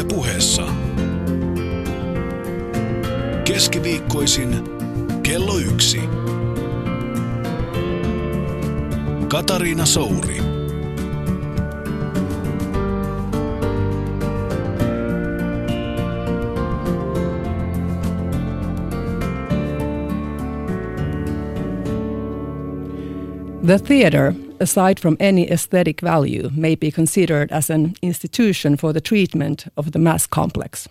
Yle puheessa. Keskiviikkoisin kello yksi. Katariina Souri. The theatre, aside from any aesthetic value, may be considered as an institution for the treatment of the mass complex.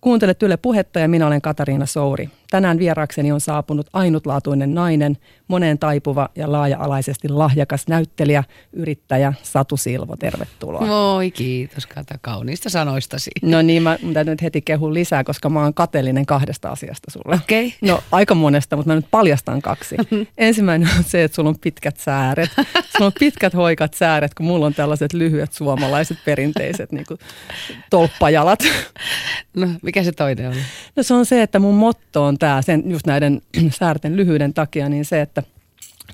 Kuuntelet Yle Puhetta ja minä olen Katariina Souri. Tänään vierakseni on saapunut ainutlaatuinen nainen, moneen taipuva ja laaja-alaisesti lahjakas näyttelijä, yrittäjä Satu Silvo. Tervetuloa. Moi, kiitos Kata kauniista sanoistasi. No niin, mä täytyy nyt heti kehun lisää, koska mä oon kateellinen kahdesta asiasta sulle. Okei. Okay. No aika monesta, mutta mä nyt paljastan kaksi. Ensimmäinen on se, että sulla on pitkät sääret. Sulla on pitkät hoikat sääret, kun mulla on tällaiset lyhyet suomalaiset perinteiset niin kuin tolppajalat. No, mikä se toinen on? No se on se, että mun motto on tämä, sen just näiden säärten lyhyyden takia, niin se, että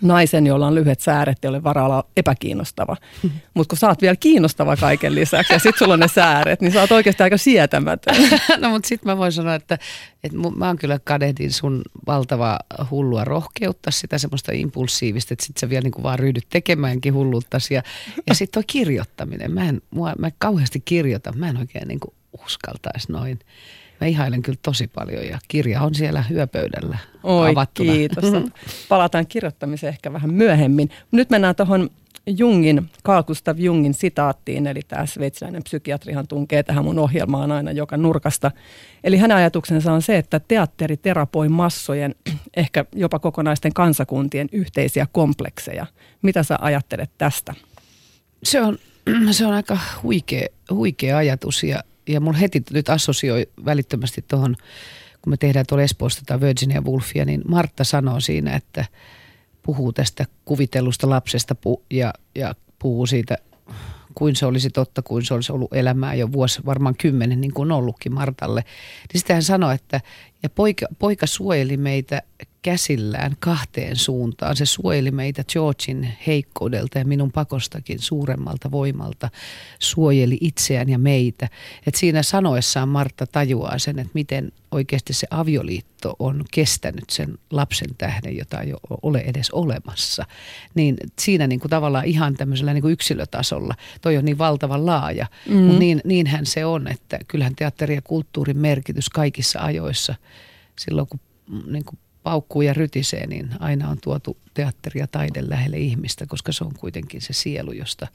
naisen, jolla on lyhyet sääret, ei ole varaa olla epäkiinnostava. Mutta kun sä oot vielä kiinnostava kaiken lisäksi ja sit sulla on ne sääret, niin sä oot oikeasti aika sietämätön. no mutta sit mä voin sanoa, että, että mä oon kyllä kadehdin sun valtavaa hullua rohkeutta, sitä semmoista impulsiivista, että sit sä vielä niinku vaan ryhdyt tekemäänkin hulluuttas. Ja, ja sitten toi kirjoittaminen, mä en, mua, mä kauheasti kirjoita, mä en oikein niinku uskaltaisi noin. Mä ihailen kyllä tosi paljon ja kirja on siellä hyöpöydällä Oi, avattuna. kiitos. Palataan kirjoittamiseen ehkä vähän myöhemmin. Nyt mennään tuohon Jungin, Carl Gustav Jungin sitaattiin, eli tämä sveitsiläinen psykiatrihan tunkee tähän mun ohjelmaan aina joka nurkasta. Eli hänen ajatuksensa on se, että teatteri terapoi massojen, ehkä jopa kokonaisten kansakuntien yhteisiä komplekseja. Mitä sä ajattelet tästä? Se on, se on aika huikea, huikea ajatus ja ja mulla heti nyt assosioi välittömästi tuohon, kun me tehdään tuolla Espoosta tai Virginia Woolfia, niin Martta sanoo siinä, että puhuu tästä kuvitellusta lapsesta pu- ja, ja puhuu siitä, kuin se olisi totta, kuin se olisi ollut elämää jo vuosi, varmaan kymmenen, niin kuin ollutkin Martalle. Niin sitten hän sanoi, että ja poika, poika suojeli meitä käsillään kahteen suuntaan. Se suojeli meitä Georgin heikkoudelta ja minun pakostakin suuremmalta voimalta. Suojeli itseään ja meitä. Et siinä sanoessaan Martta tajuaa sen, että miten oikeasti se avioliitto on kestänyt sen lapsen tähden, jota ei ole edes olemassa. Niin siinä niin kuin tavallaan ihan tämmöisellä niin kuin yksilötasolla, toi on niin valtavan laaja, mm-hmm. mutta niin, niinhän se on, että kyllähän teatteri ja kulttuurin merkitys kaikissa ajoissa, silloin kun niin kuin paukkuu ja rytisee, niin aina on tuotu teatteri ja taide lähelle ihmistä, koska se on kuitenkin se sielu, josta,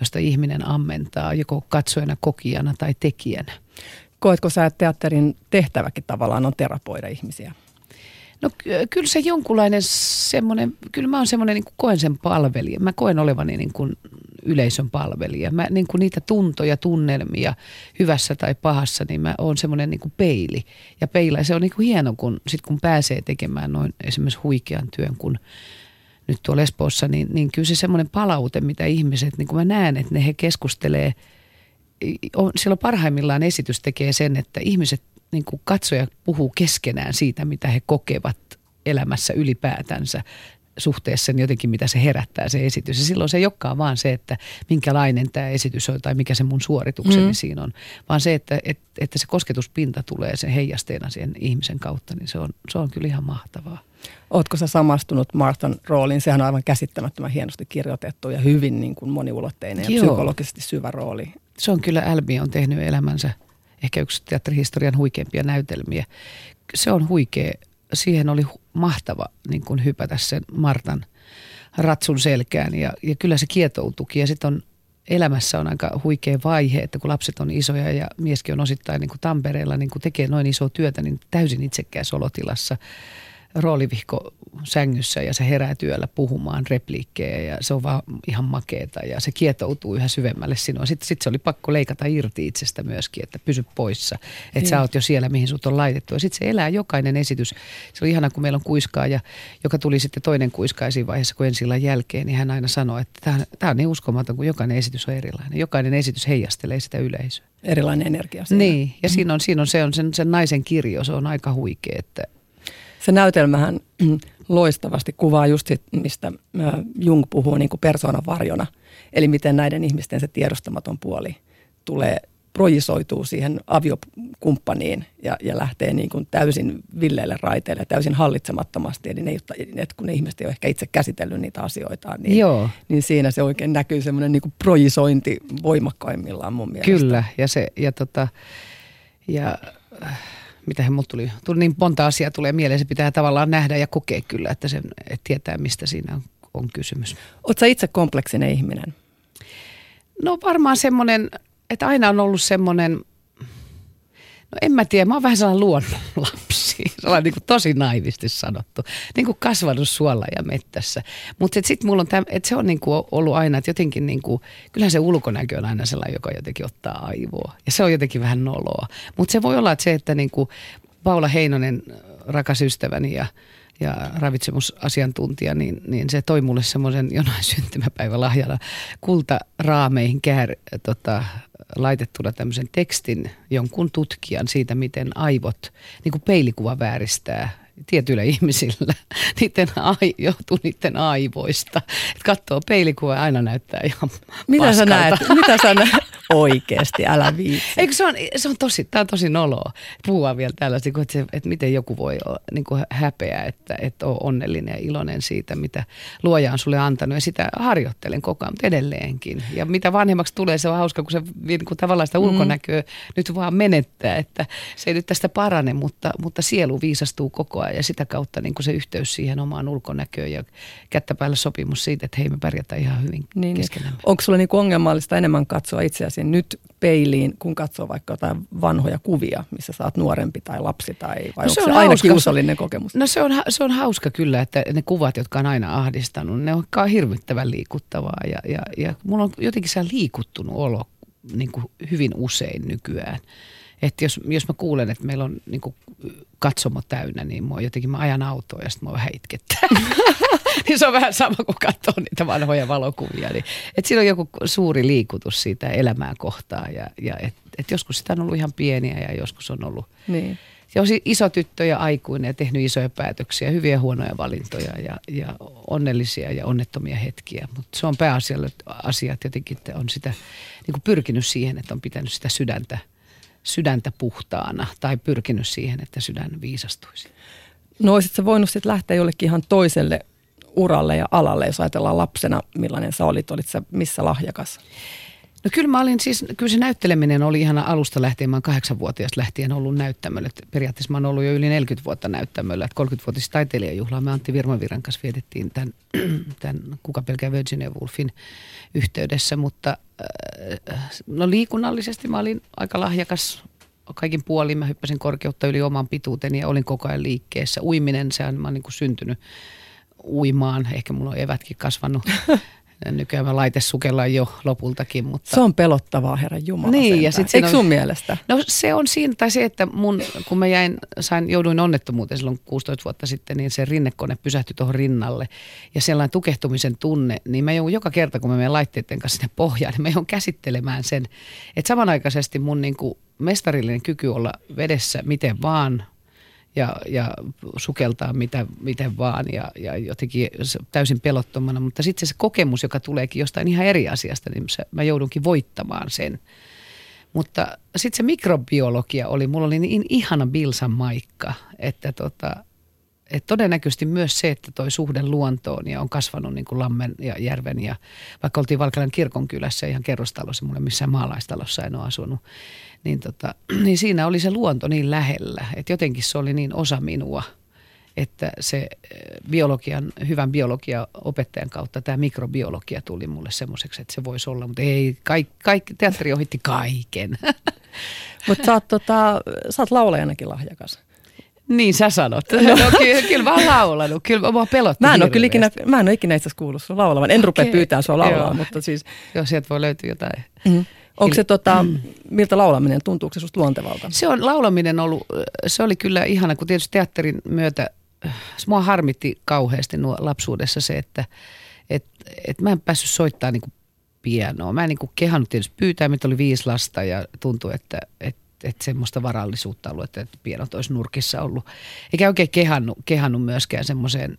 josta ihminen ammentaa joko katsojana, kokijana tai tekijänä. Koetko sä, että teatterin tehtäväkin tavallaan on terapoida ihmisiä? No kyllä se jonkunlainen semmoinen, kyllä mä oon semmoinen niin kuin koen sen palvelija. Mä koen olevani niin kuin yleisön palvelija. Mä niin kuin niitä tuntoja, tunnelmia hyvässä tai pahassa, niin mä oon semmoinen niin kuin peili. Ja peila, se on niin kuin hieno, kun, sit kun pääsee tekemään noin esimerkiksi huikean työn, kun nyt tuolla Espoossa, niin, niin kyllä se semmoinen palaute, mitä ihmiset, niin kuin mä näen, että ne he keskustelee, on, silloin parhaimmillaan esitys tekee sen, että ihmiset niin kuin katsoja puhuu keskenään siitä, mitä he kokevat elämässä ylipäätänsä suhteessa niin jotenkin, mitä se herättää se esitys. Ja silloin se ei olekaan vaan se, että minkälainen tämä esitys on tai mikä se mun suoritukseni mm. siinä on, vaan se, että, että, että se kosketuspinta tulee sen heijasteena siihen ihmisen kautta, niin se on, se on kyllä ihan mahtavaa. Oletko sä samastunut Martan rooliin? Sehän on aivan käsittämättömän hienosti kirjoitettu ja hyvin niin kuin moniulotteinen ja Joo. psykologisesti syvä rooli. Se on kyllä, Älbi on tehnyt elämänsä ehkä yksi teatterihistorian huikeimpia näytelmiä. Se on huikea. Siihen oli mahtava niin kuin hypätä sen Martan ratsun selkään ja, ja kyllä se kietoutuki. Ja sitten on elämässä on aika huikea vaihe, että kun lapset on isoja ja mieskin on osittain niin kuin Tampereella, niin kun tekee noin isoa työtä, niin täysin itsekkäässä olotilassa – roolivihko sängyssä ja se herää työllä puhumaan repliikkejä ja se on vaan ihan makeeta ja se kietoutuu yhä syvemmälle sinua. Sitten sit se oli pakko leikata irti itsestä myöskin, että pysy poissa, että mm. sä oot jo siellä, mihin sut on laitettu. Ja sitten se elää jokainen esitys. Se oli ihana, kun meillä on kuiskaaja, joka tuli sitten toinen kuiskaa siinä vaiheessa, kun ensi jälkeen, niin hän aina sanoi, että tämä on niin uskomaton, kun jokainen esitys on erilainen. Jokainen esitys heijastelee sitä yleisöä. Erilainen energia. Siinä. Niin, ja mm. siinä on, siinä on, se on sen, sen naisen kirjo, se on aika huikea, että se näytelmähän loistavasti kuvaa just sit, mistä Jung puhuu niin kuin persoonan varjona. Eli miten näiden ihmisten se tiedostamaton puoli tulee projisoituu siihen aviokumppaniin ja, ja lähtee niin kuin täysin villeille raiteille, täysin hallitsemattomasti. Eli ne, että kun ne ihmiset ei ole ehkä itse käsitellyt niitä asioita, niin, Joo. niin siinä se oikein näkyy semmoinen niin projisointi voimakkaimmillaan mun mielestä. Kyllä, ja, se, ja, tota, ja äh, mitä mulle tuli, tuli niin monta asiaa tulee mieleen, se pitää tavallaan nähdä ja kokea kyllä, että, sen, että tietää mistä siinä on, on kysymys. Oletko itse kompleksinen ihminen? No varmaan semmoinen, että aina on ollut semmoinen, no en mä tiedä, mä oon vähän sellainen luonnonlapsi, sellainen niin kuin tosi naivisti sanottu, niin kuin kasvanut suolla ja mettässä. Mutta sitten mulla on, täm, että se on niin kuin ollut aina, että jotenkin niin kuin, kyllähän se ulkonäkö on aina sellainen, joka jotenkin ottaa aivoa. Ja se on jotenkin vähän noloa. Mutta se voi olla, että se, että niin kuin Paula Heinonen, rakas ystäväni ja ja ravitsemusasiantuntija, niin, niin se toi mulle semmoisen jonain syntymäpäivälahjana kultaraameihin kär, tota, laitettuna tämmöisen tekstin jonkun tutkijan siitä, miten aivot, niin kuin peilikuva vääristää tietyillä ihmisillä, niiden ai, johtuu niiden aivoista. Et katsoo peilikuvaa aina näyttää ihan Mitä paskalta. sä näet? Mitä sä näet? Oikeesti, älä viitsi. Eikö se on, se on tosi, tää on tosi noloa puhua vielä tällaista, että, se, että miten joku voi olla, niin kuin häpeä, että, että on onnellinen ja iloinen siitä, mitä luoja on sulle antanut. Ja sitä harjoittelen koko ajan, mutta edelleenkin. Ja mitä vanhemmaksi tulee, se on hauska, kun se niin kuin tavallaan sitä ulkonäköä mm. nyt vaan menettää, että se ei nyt tästä parane, mutta, mutta sielu viisastuu koko ajan ja sitä kautta niin kuin se yhteys siihen omaan ulkonäköön ja kättä päällä sopimus siitä, että hei me pärjätään ihan hyvin Niin, niin. keskenämme. Onko sulla niinku ongelmallista enemmän katsoa itseäsi nyt peiliin, kun katsoo vaikka jotain vanhoja kuvia, missä sä oot nuorempi tai lapsi, tai vai No no se onko on se aina hauska. kiusallinen kokemus? No se on, se on hauska kyllä, että ne kuvat, jotka on aina ahdistanut, ne on hirvittävän liikuttavaa. Ja, ja, ja mulla on jotenkin se liikuttunut olo niin kuin hyvin usein nykyään. Että jos, jos mä kuulen, että meillä on niin kuin katsomo täynnä, niin mua jotenkin mä ajan autoa ja sitten mua vähän itkettää. niin se on vähän sama kuin katsoo niitä vanhoja valokuvia. Niin, että siinä on joku suuri liikutus siitä elämää kohtaan. Ja, ja et, et joskus sitä on ollut ihan pieniä ja joskus on ollut Niin. ja on iso tyttö ja aikuinen ja tehnyt isoja päätöksiä, hyviä ja huonoja valintoja ja, ja onnellisia ja onnettomia hetkiä. Mutta se on pääasiassa asiat jotenkin, että on sitä niin kuin pyrkinyt siihen, että on pitänyt sitä sydäntä, sydäntä puhtaana tai pyrkinyt siihen, että sydän viisastuisi. No olisit sä voinut sitten lähteä jollekin ihan toiselle uralle ja alalle, jos ajatellaan lapsena, millainen sä olit, olit sä missä lahjakas? No kyllä mä olin siis, kyllä se näytteleminen oli ihan alusta lähtien, mä oon kahdeksanvuotiaasta lähtien ollut näyttämöllä. Et periaatteessa mä oon ollut jo yli 40 vuotta näyttämöllä, että 30-vuotis taiteilijajuhlaa me Antti Virmaviran kanssa vietettiin tämän, tämän Kuka pelkää Virginia Woolfin yhteydessä, mutta äh, no liikunnallisesti mä olin aika lahjakas kaikin puolin. Mä hyppäsin korkeutta yli oman pituuteni ja olin koko ajan liikkeessä. Uiminen, sehän mä oon niin syntynyt uimaan. Ehkä mulla on evätkin kasvanut. Nykyään mä laitesukellaan jo lopultakin, mutta... Se on pelottavaa, herra Jumala. Niin, sentään. ja sit Eikö on- sun mielestä? No se on siinä, tai se, että mun, kun mä jäin, sain, jouduin onnettomuuteen silloin 16 vuotta sitten, niin se rinnekone pysähtyi tuohon rinnalle. Ja sellainen tukehtumisen tunne, niin mä joudun joka kerta, kun mä menen laitteiden kanssa sinne pohjaan, niin mä joudun käsittelemään sen. Että samanaikaisesti mun niin kuin mestarillinen kyky olla vedessä miten vaan, ja, ja sukeltaa mitä, miten vaan ja, ja jotenkin täysin pelottomana. Mutta sitten se, se kokemus, joka tuleekin jostain ihan eri asiasta, niin se, mä joudunkin voittamaan sen. Mutta sitten se mikrobiologia oli, mulla oli niin ihana Bilsan maikka, että tota, et todennäköisesti myös se, että toi suhde luontoon ja on kasvanut niin kuin Lammen ja Järven ja vaikka oltiin Valkealan kirkon kylässä ihan kerrostalossa, mulle missään maalaistalossa en ole asunut, niin, tota, niin siinä oli se luonto niin lähellä, että jotenkin se oli niin osa minua, että se eh, biologian, hyvän biologian opettajan kautta tämä mikrobiologia tuli mulle semmoiseksi, että se voisi olla, mutta ei, kaikki, kaikki, teatteri ohitti kaiken. Mutta sä, oot tota, sä oot laulajanakin lahjakas. Niin sä sanot. No, kyllä, kyllä mä oon laulanut, kyllä mua pelotti Mä en ole kyllä ikinä, mä en ole ikinä itse asiassa kuullut sun laulavan. En rupea pyytämään sua laulaa, joo. mutta siis Joo, sieltä voi löytyä jotain. mm. onko se tota, miltä laulaminen, tuntuuko se susta luontevalta? Se on laulaminen ollut, se oli kyllä ihana, kun tietysti teatterin myötä, se mua harmitti kauheasti nuo lapsuudessa se, että et, et mä en päässyt soittamaan niin pianoa. Mä en niin kehannut tietysti pyytää, mitä oli viisi lasta ja tuntui, että et, et semmoista varallisuutta ollut, että, että pianot olisi nurkissa ollut. Eikä oikein kehannut, kehannut myöskään semmoiseen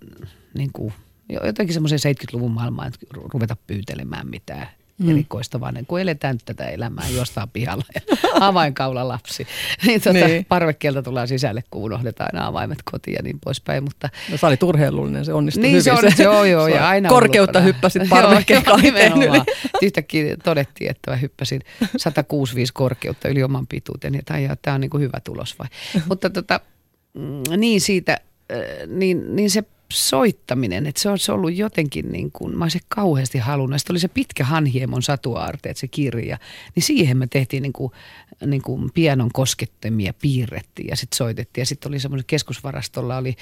niin kuin, jotenkin semmoiseen 70-luvun maailmaan, että ru- ruveta pyytelemään mitään mm. erikoista, vaan kun eletään tätä elämää jostain pihalla ja avainkaula lapsi. Niin, tota, niin. parvekkeelta tullaan sisälle, kun unohdetaan aina avaimet kotiin ja niin poispäin. Mutta... No sä olit urheilullinen, se onnistui niin, hyvin. Se on, joo, joo, ja aina Korkeutta hyppäsit parvekkeen joo, Yhtäkkiä todettiin, että mä hyppäsin 165 korkeutta yli oman pituuteni. Tämä on niin kuin hyvä tulos vai. mutta tota, mm, niin siitä, niin, niin se soittaminen, että se olisi ollut jotenkin niin kuin, mä olisin kauheasti halunnut. Sitten oli se pitkä Hanhiemon satuaarteet, se kirja, niin siihen me tehtiin niin kuin, niin kuin pianon koskettamia, piirrettiin ja sitten soitettiin. Ja sitten oli semmoinen keskusvarastolla oli,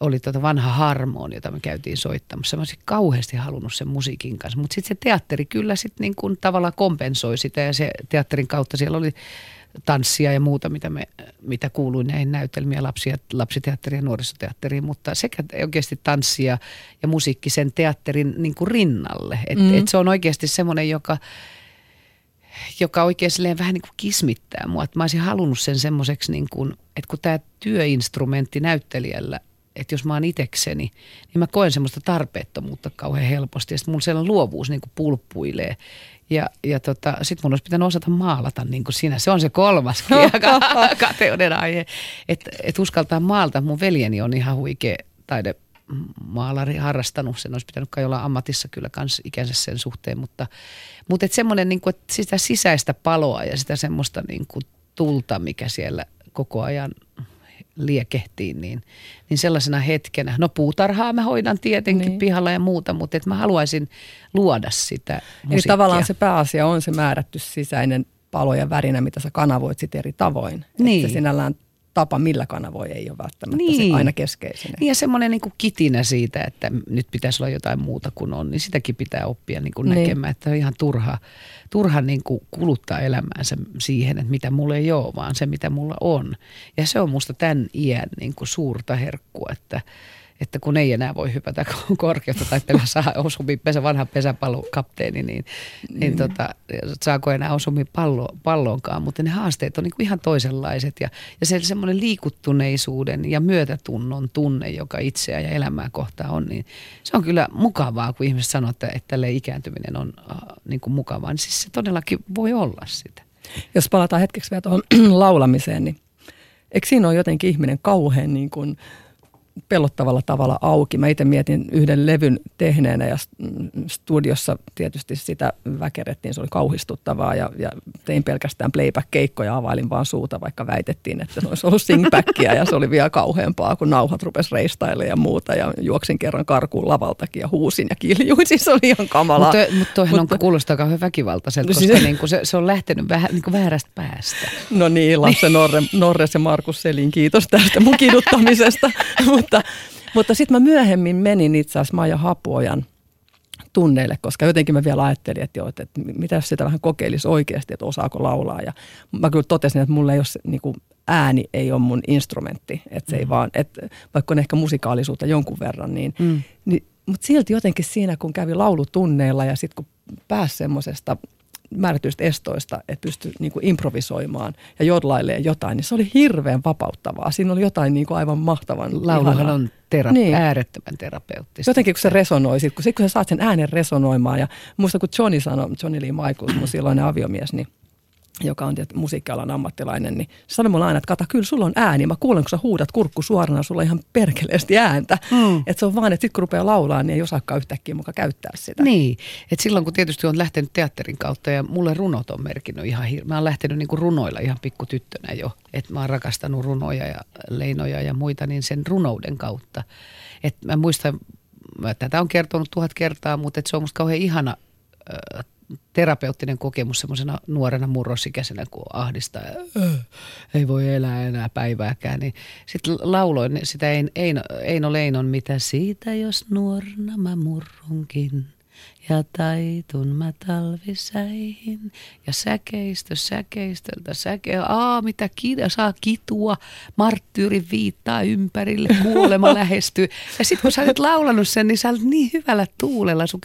oli tota vanha harmoon, jota me käytiin soittamassa. Mä olisin kauheasti halunnut sen musiikin kanssa, mutta sitten se teatteri kyllä sitten niin kuin tavallaan kompensoi sitä ja se teatterin kautta siellä oli tanssia ja muuta, mitä, me, mitä kuului näihin näytelmiä, lapsia, lapsiteatteriin ja nuorisoteatteriin, mutta sekä oikeasti tanssia ja musiikki sen teatterin niin kuin rinnalle. Et, mm. et se on oikeasti semmoinen, joka, joka oikein vähän niin kuin kismittää mua. Et mä olisin halunnut sen semmoiseksi, niin kuin, että kun tämä työinstrumentti näyttelijällä että jos mä oon itekseni, niin mä koen semmoista tarpeettomuutta kauhean helposti. Ja sitten mun sellainen luovuus niin kuin pulppuilee. Ja, ja tota, sitten mun olisi pitänyt osata maalata niin kuin sinä. Se on se kolmas kateuden aihe. Että et uskaltaa maalta. Mun veljeni on ihan huikea taide maalari harrastanut. Sen olisi pitänyt kai olla ammatissa kyllä kans ikänsä sen suhteen. Mutta, mutta et semmoinen, niin kuin, että sitä sisäistä paloa ja sitä semmoista niin kuin tulta, mikä siellä koko ajan liekehtiin, niin, niin sellaisena hetkenä, no puutarhaa mä hoidan tietenkin niin. pihalla ja muuta, mutta että mä haluaisin luoda sitä musiikkia. Eli tavallaan se pääasia on se määrätty sisäinen palo ja värinä, mitä sä kanavoit sitten eri tavoin. Niin. Että sinällään tapa, millä kanavoi, ei ole välttämättä niin. aina keskeisin. Niin ja semmoinen niin kuin kitinä siitä, että nyt pitäisi olla jotain muuta kuin on, niin sitäkin pitää oppia niin kuin niin. näkemään, että on ihan turha, turha niin kuin kuluttaa elämäänsä siihen, että mitä mulla ei ole, vaan se mitä mulla on. Ja se on musta tämän iän niin kuin suurta herkkua, että – että kun ei enää voi hypätä korkeutta tai saa osumi pesä, vanha pesäpallokapteeni, niin, niin, niin tota, saako enää osumi pallo, palloonkaan. Mutta ne haasteet on niin kuin ihan toisenlaiset ja, ja se semmoinen liikuttuneisuuden ja myötätunnon tunne, joka itseä ja elämää kohtaa on, niin se on kyllä mukavaa, kun ihmiset sanoo, että, että tälle ikääntyminen on äh, niin kuin mukavaa. Niin siis se todellakin voi olla sitä. Jos palataan hetkeksi vielä tuohon laulamiseen, niin eikö siinä ole jotenkin ihminen kauhean niin kuin – pelottavalla tavalla auki. Mä itse mietin yhden levyn tehneenä ja studiossa tietysti sitä väkerettiin, se oli kauhistuttavaa ja, ja tein pelkästään playback-keikkoja, availin vaan suuta, vaikka väitettiin, että se olisi ollut singbackia ja se oli vielä kauheampaa, kun nauhat rupes reistailemaan ja muuta ja juoksin kerran karkuun lavaltakin ja huusin ja kiljuin, siis se oli ihan kamalaa. Mutta, mutta toihan mutta, on, kuulostaa kauhean väkivaltaiselta, koska siis, niin kuin se, se on lähtenyt vähän niin kuin väärästä päästä. No niin, Lasse Norre, Norres ja Markus Selin, kiitos tästä mun kiduttamisesta. mutta mutta sitten mä myöhemmin menin itse asiassa Maija Hapuojan tunneille, koska jotenkin mä vielä ajattelin, että, joo, että, että mitä jos sitä vähän kokeilisi oikeasti, että osaako laulaa. Ja mä kyllä totesin, että mulla ei ole niin kuin, ääni ei ole mun instrumentti, että se mm. ei vaan, että vaikka on ehkä musikaalisuutta jonkun verran, niin, mm. niin mutta silti jotenkin siinä, kun kävi laulutunneilla ja sitten kun pääsi semmoisesta määrätyistä estoista, että pystyi niin kuin improvisoimaan ja jodlailemaan jotain, niin se oli hirveän vapauttavaa. Siinä oli jotain niin kuin aivan mahtavan Lauluhan on tera- niin. äärettömän terapeuttista. Jotenkin kun se resonoi, sit, kun, sit, kun sä saat sen äänen resonoimaan ja muista kun Johnny sanoi, Johnny Lee Michaels, mun silloinen aviomies, niin – joka on musiikkialan ammattilainen, niin se sanoi mulle aina, että kata, kyllä sulla on ääni. Mä kuulen, kun sä huudat kurkku suorana, sulla on ihan perkeleesti ääntä. Mm. Että se on vaan, että sitten kun rupeaa laulaa, niin ei osaakaan yhtäkkiä mukaan käyttää sitä. Niin, että silloin kun tietysti on lähtenyt teatterin kautta ja mulle runot on merkinnyt ihan hir- Mä oon lähtenyt niinku runoilla ihan pikkutyttönä jo. Että mä oon rakastanut runoja ja leinoja ja muita, niin sen runouden kautta. Että mä muistan, mä tätä on kertonut tuhat kertaa, mutta et se on musta kauhean ihana terapeuttinen kokemus semmoisena nuorena murrosikäisenä, kun ahdistaa ei voi elää enää päivääkään. Niin sitten lauloin sitä Eino, Eino Leinon, mitä siitä, jos nuorna mä murrunkin ja taitun mä talvisäihin. Ja säkeistö säkeistöltä säke. Aa, mitä kiitä, saa kitua. Marttyyri viittaa ympärille, kuolema lähestyy. Ja sitten kun sä olet laulanut sen, niin sä olet niin hyvällä tuulella. Sun,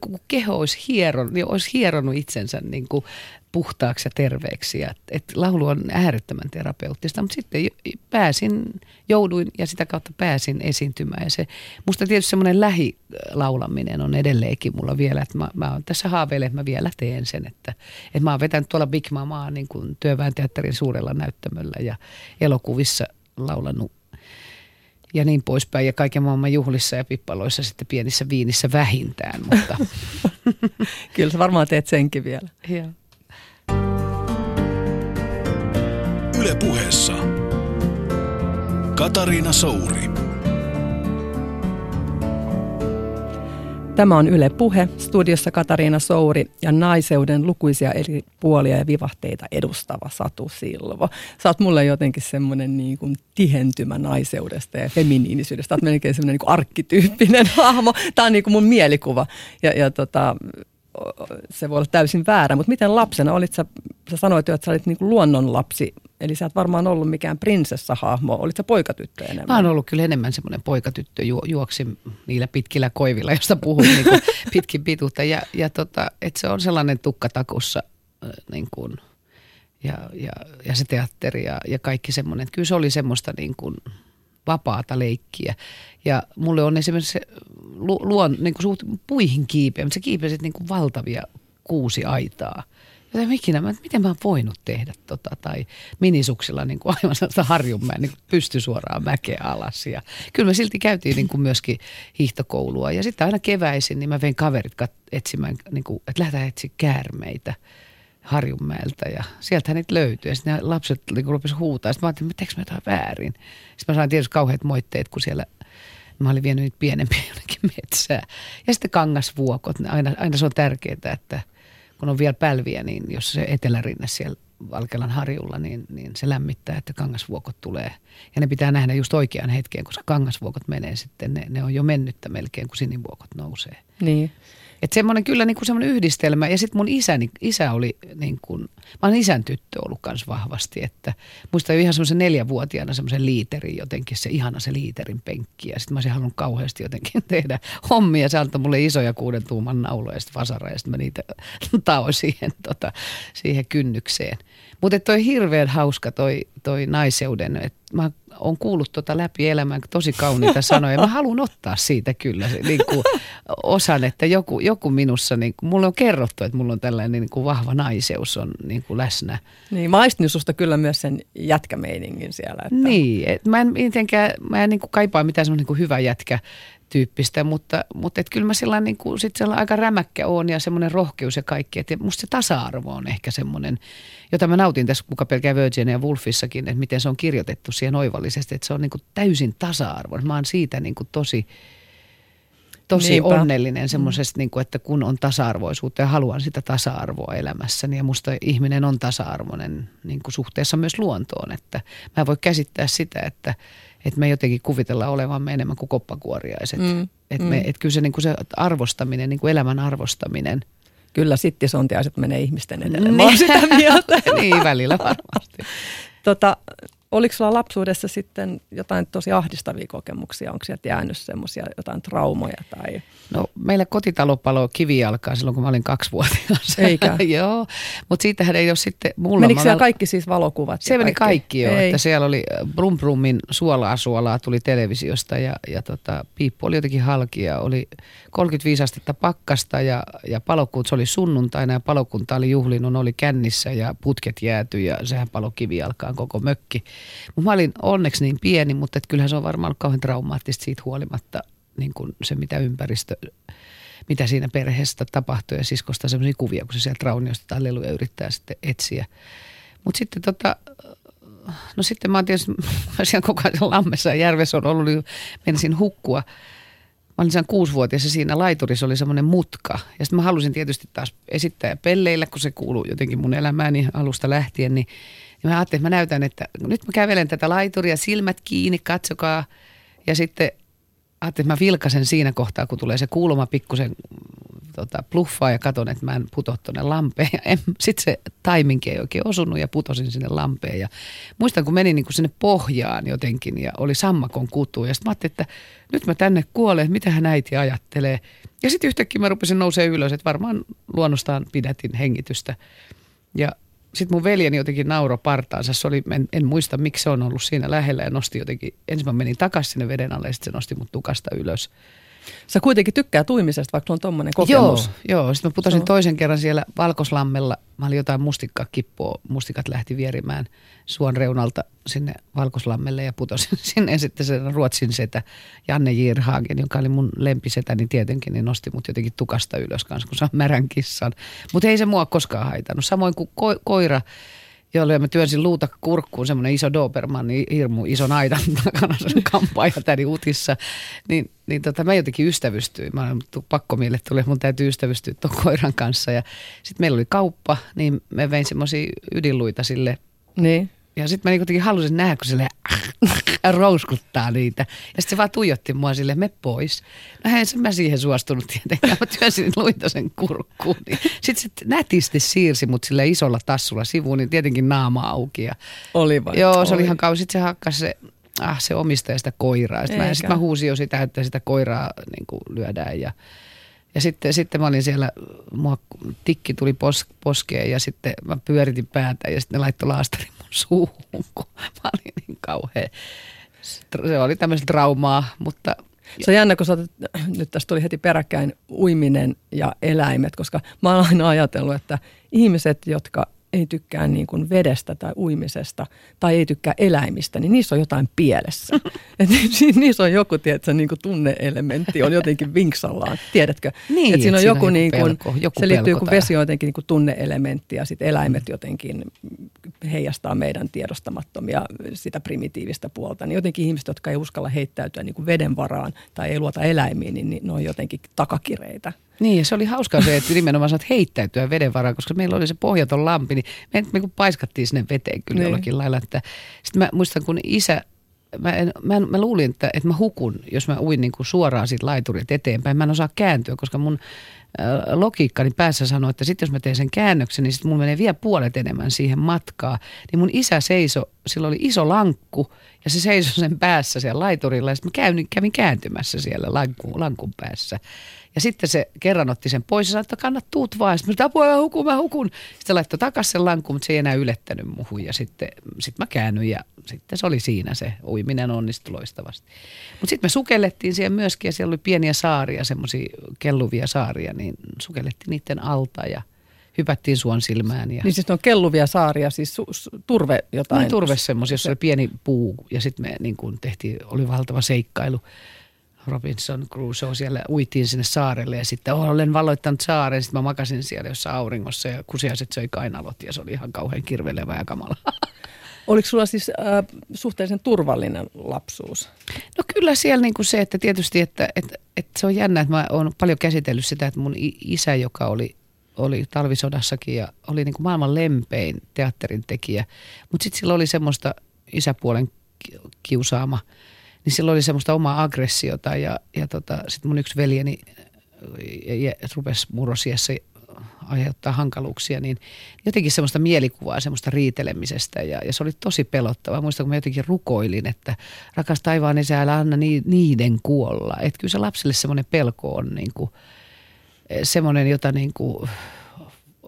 kun keho olisi hieron, niin olisi hieronut itsensä niin kuin puhtaaksi ja terveeksi. Ja, et laulu on äärettömän terapeuttista, mutta sitten pääsin, jouduin ja sitä kautta pääsin esiintymään. Ja se, musta tietysti semmoinen lähilaulaminen on edelleenkin mulla vielä, että mä, mä oon tässä haaveille, että mä vielä teen sen. Että, että mä oon vetänyt tuolla Big Mamaa niin kuin työväen teatterin suurella näyttämöllä ja elokuvissa laulanut ja niin poispäin. Ja kaiken maailman juhlissa ja pippaloissa sitten pienissä viinissä vähintään. Mutta. Kyllä sä varmaan teet senkin vielä. Joo. Yle puheessa Katariina Souri. Tämä on Yle Puhe, studiossa Katariina Souri ja naiseuden lukuisia eri puolia ja vivahteita edustava Satu Silvo. Sä oot mulle jotenkin semmoinen niin kuin tihentymä naiseudesta ja feminiinisyydestä. Sä oot melkein semmoinen niin arkkityyppinen hahmo. Tämä on niin kuin mun mielikuva ja, ja tota, se voi olla täysin väärä, mutta miten lapsena olit sä, sä sanoit jo, että sä olit niin luonnonlapsi, eli sä et varmaan ollut mikään prinsessahahmo, olit sä poikatyttö enemmän? Mä oon ollut kyllä enemmän semmoinen poikatyttö, ju, juoksin niillä pitkillä koivilla, josta puhuin niin pitkin pituutta. Ja, ja tota, että se on sellainen tukkatakussa niin kuin, ja, ja, ja se teatteri ja, ja kaikki semmoinen, kyllä se oli semmoista niin kuin, vapaata leikkiä. Ja mulle on esimerkiksi se lu, luon, niin kuin suht puihin kiipeä, mutta se kiipesit niin valtavia kuusi aitaa. Ja ikinä, mä, miten mä oon voinut tehdä tota, tai minisuksilla niin kuin aivan sellaista harjunmäen niin pysty suoraan mäkeä alas. Ja kyllä me silti käytiin niin kuin myöskin hiihtokoulua ja sitten aina keväisin, niin mä vein kaverit etsimään, niin kuin, että lähdetään etsiä käärmeitä. Harjunmäeltä ja sieltä niitä löytyi. Ja sitten lapset niin rupesivat huutaa. Sitten mä ajattelin, että mä jotain väärin. Sitten mä sain tietysti kauheat moitteet, kun siellä mä olin vienyt niitä pienempiä jonnekin metsää. Ja sitten kangasvuokot, aina, aina se on tärkeää, että kun on vielä pälviä, niin jos se etelärinne siellä Valkelan harjulla, niin, niin se lämmittää, että kangasvuokot tulee. Ja ne pitää nähdä just oikean hetkeen, koska kangasvuokot menee sitten, ne, ne on jo mennyttä melkein, kun sinivuokot nousee. Niin. Että semmoinen kyllä niin kuin semmoinen yhdistelmä. Ja sitten mun isäni, isä oli niin kuin, mä olen isän tyttö ollut kanssa vahvasti. Että muistan jo ihan semmoisen neljävuotiaana semmoisen liiterin jotenkin, se ihana se liiterin penkki. Ja sitten mä olisin halunnut kauheasti jotenkin tehdä hommia. Se antoi mulle isoja kuuden tuuman nauloja ja sitten vasara ja sitten mä niitä taoin siihen, tota, siihen kynnykseen. Mutta toi hirveän hauska toi, toi naiseuden, että mä oon kuullut tota läpi elämän tosi kauniita sanoja. Mä haluan ottaa siitä kyllä se, niin kuin osan, että joku, joku minussa, niin kuin, mulle on kerrottu, että mulla on tällainen niin kuin vahva naiseus on niin kuin läsnä. Niin, maistin susta kyllä myös sen jätkämeiningin siellä. Että... Niin, et mä en mitenkään, mä en niin kuin kaipaa mitään semmoinen niin hyvä jätkä tyyppistä, mutta, mutta et kyllä mä sellainen, niin kuin, sit sellainen aika rämäkkä on ja semmoinen rohkeus ja kaikki. Et musta se tasa-arvo on ehkä semmoinen, jota mä nautin tässä kuka pelkää Virginia ja Wolfissakin, että miten se on kirjoitettu siihen oivallisesti, että se on niin kuin täysin tasa-arvo. Mä oon siitä niin kuin tosi, tosi Niinpä. onnellinen semmoisesta, mm. niin kuin, että kun on tasa-arvoisuutta ja haluan sitä tasa-arvoa elämässäni. Ja musta ihminen on tasa-arvoinen niin kuin suhteessa myös luontoon. Että mä voi käsittää sitä, että, että me jotenkin kuvitellaan olevamme enemmän kuin koppakuoriaiset. Mm. Että mm. et kyllä se, niin kuin se arvostaminen, niin kuin elämän arvostaminen – Kyllä sittisontiaiset menee ihmisten edelle. Niin. Mä sitä mieltä. niin, välillä varmasti. tota, oliko sulla lapsuudessa sitten jotain tosi ahdistavia kokemuksia? Onko sieltä jäänyt semmoisia jotain traumoja? Tai... No meillä kotitalo palo kivijalkaa silloin, kun mä olin kaksivuotias. Eikä? joo, mutta siitähän ei ole sitten mulla. Menikö siellä kaikki siis valokuvat? Se meni kaikki jo, että siellä oli äh, Brum Brumin suolaa suolaa tuli televisiosta ja, ja tota, piippu oli jotenkin halki ja oli 35 astetta pakkasta ja, ja palokuut, se oli sunnuntaina ja palokunta oli juhlinut, oli kännissä ja putket jääty ja sehän palo kivijalkaan koko mökki. Mutta mä olin onneksi niin pieni, mutta et kyllähän se on varmaan ollut kauhean traumaattista siitä huolimatta niin kuin se, mitä ympäristö, mitä siinä perheessä tapahtui ja siskosta sellaisia kuvia, kun se sieltä rauniosta tai leluja yrittää sitten etsiä. Mutta sitten tota, no sitten mä oon tietysti, mä siellä koko ajan lammessa ja järvessä on ollut, niin menisin hukkua. Mä olin kuusivuotias ja siinä laiturissa oli semmoinen mutka. Ja sitten mä halusin tietysti taas esittää pelleillä, kun se kuuluu jotenkin mun elämääni alusta lähtien, niin ja mä ajattelin, että mä näytän, että nyt mä kävelen tätä laituria, silmät kiinni, katsokaa. Ja sitten ajattelin, että mä vilkasen siinä kohtaa, kun tulee se kuuluma pikkusen tota, pluffaa ja katon, että mä en puto tuonne lampeen. Ja sitten se taiminki ei oikein osunut ja putosin sinne lampeen. Ja muistan, kun menin niin sinne pohjaan jotenkin ja oli sammakon kutu. Ja sitten mä ajattelin, että nyt mä tänne kuolen, että mitä hän äiti ajattelee. Ja sitten yhtäkkiä mä rupesin nousee ylös, että varmaan luonnostaan pidätin hengitystä. Ja sitten mun veljeni jotenkin nauro partaansa. Se oli, en, en, muista miksi se on ollut siinä lähellä ja nosti jotenkin, ensin mä menin takaisin sinne veden alle ja sitten se nosti mut tukasta ylös. Sä kuitenkin tykkää tuimisesta, vaikka on tommonen kokemus. Joo, joo. sitten mä putosin toisen kerran siellä Valkoslammella. Mä olin jotain mustikkakippoa. Mustikat lähti vierimään suon reunalta sinne Valkoslammelle ja putosin sinne. Ja sitten se Ruotsin setä Janne Jirhagen, joka oli mun lempisetä, niin tietenkin niin nosti mut jotenkin tukasta ylös kanssa, kun saa märän kissan. Mutta ei se mua koskaan haitannut. Samoin kuin ko- koira jolle mä työnsin luuta kurkkuun, semmoinen iso Doberman, niin hirmu iso aidan takana sen kampaaja täni utissa. Niin, niin tota, mä jotenkin ystävystyin. Mä olin pakko miele tuli, mun täytyy ystävystyä tuon koiran kanssa. Ja sitten meillä oli kauppa, niin mä vein semmoisia ydinluita sille. Niin. Ja sitten mä niin halusin nähdä, kun sille rouskuttaa niitä. Ja sitten se vaan tuijotti mua sille, me pois. No en mä siihen suostunut tietenkään. Mä työnsin luita sen kurkkuun. Niin. Sitten se nätisti siirsi mut sille isolla tassulla sivuun, niin tietenkin naama auki. Ja oli vai? Joo, se oli ihan kauan. Sitten se hakkasi se ah, se omistaja sitä koiraa. Sitten mä, sit mä huusin jo sitä, että sitä koiraa niin kuin lyödään ja ja sitten, sitten mä olin siellä, mua tikki tuli pos, poskeen ja sitten mä pyöritin päätä ja sitten ne laittoi laastarin suuhun, kun mä olin niin kauhean. Se oli tämmöistä traumaa, mutta se on jännä, kun sä nyt tästä tuli heti peräkkäin uiminen ja eläimet, koska mä oon aina ajatellut, että ihmiset, jotka ei tykkää niin kuin vedestä tai uimisesta tai ei tykkää eläimistä, niin niissä on jotain pielessä. Et niissä on joku, tiedätkö, niin kuin tunneelementti on jotenkin vinksallaan, tiedätkö? Niin, et siinä on joku, niin kuin, pelko, joku se liittyy, kun vesi on jotenkin niin kuin tunneelementti ja sitten eläimet jotenkin heijastaa meidän tiedostamattomia sitä primitiivistä puolta. Niin jotenkin ihmiset, jotka ei uskalla heittäytyä niin kuin veden varaan tai ei luota eläimiin, niin, niin ne on jotenkin takakireitä. Niin, ja se oli hauskaa se, että nimenomaan saat heittäytyä veden varaan, koska meillä oli se pohjaton lampi, niin me, me kun paiskattiin sinne veteen kyllä niin. jollakin lailla. Että, sitten mä muistan, kun isä, mä, en, mä, en, mä luulin, että, että mä hukun, jos mä uin niin kuin suoraan siitä laiturit eteenpäin. Mä en osaa kääntyä, koska mun äh, logiikkani päässä sanoi, että sitten jos mä teen sen käännöksen, niin sitten mulla menee vielä puolet enemmän siihen matkaa. Niin mun isä seiso, sillä oli iso lankku ja se seisoi sen päässä siellä laiturilla ja sitten mä kävin, kävin kääntymässä siellä lankun, lankun päässä. Ja sitten se kerran otti sen pois ja sanoi, että kannat tuut vaan. Sitten mä apua, mä hukun, mä hukun. Sitten laittoi takaisin sen lankun, mutta se ei enää ylettänyt muhun. Ja sitten sit mä käännyin ja sitten se oli siinä se uiminen onnistui loistavasti. Mutta sitten me sukellettiin siellä myöskin ja siellä oli pieniä saaria, semmoisia kelluvia saaria, niin sukellettiin niiden alta ja hypättiin suon silmään. Ja... Niin siis on kelluvia saaria, siis su- su- turve jotain? Niin, turve semmoisia, jossa oli pieni puu ja sitten me niin kuin tehtiin, oli valtava seikkailu. Robinson Crusoe siellä uitiin sinne saarelle ja sitten oh, olen valloittanut saaren. Sitten mä makasin siellä jossain auringossa ja kusiaiset söi kainalot ja se oli ihan kauhean kirvelevä ja kamala. Oliko sulla siis äh, suhteellisen turvallinen lapsuus? No kyllä siellä niin kuin se, että tietysti, että, että, että se on jännä, että mä oon paljon käsitellyt sitä, että mun isä, joka oli, oli talvisodassakin ja oli niin kuin maailman lempein teatterin tekijä, mutta sitten sillä oli semmoista isäpuolen kiusaama – niin silloin oli semmoista omaa aggressiota ja, ja tota, sitten mun yksi veljeni rupesi murrosiassa aiheuttaa hankaluuksia, niin jotenkin semmoista mielikuvaa, semmoista riitelemisestä ja, ja se oli tosi pelottava. Muistan, kun mä jotenkin rukoilin, että rakas taivaan isä, älä anna niiden kuolla. Että kyllä se lapselle semmoinen pelko on niin kuin, semmoinen, jota niin kuin,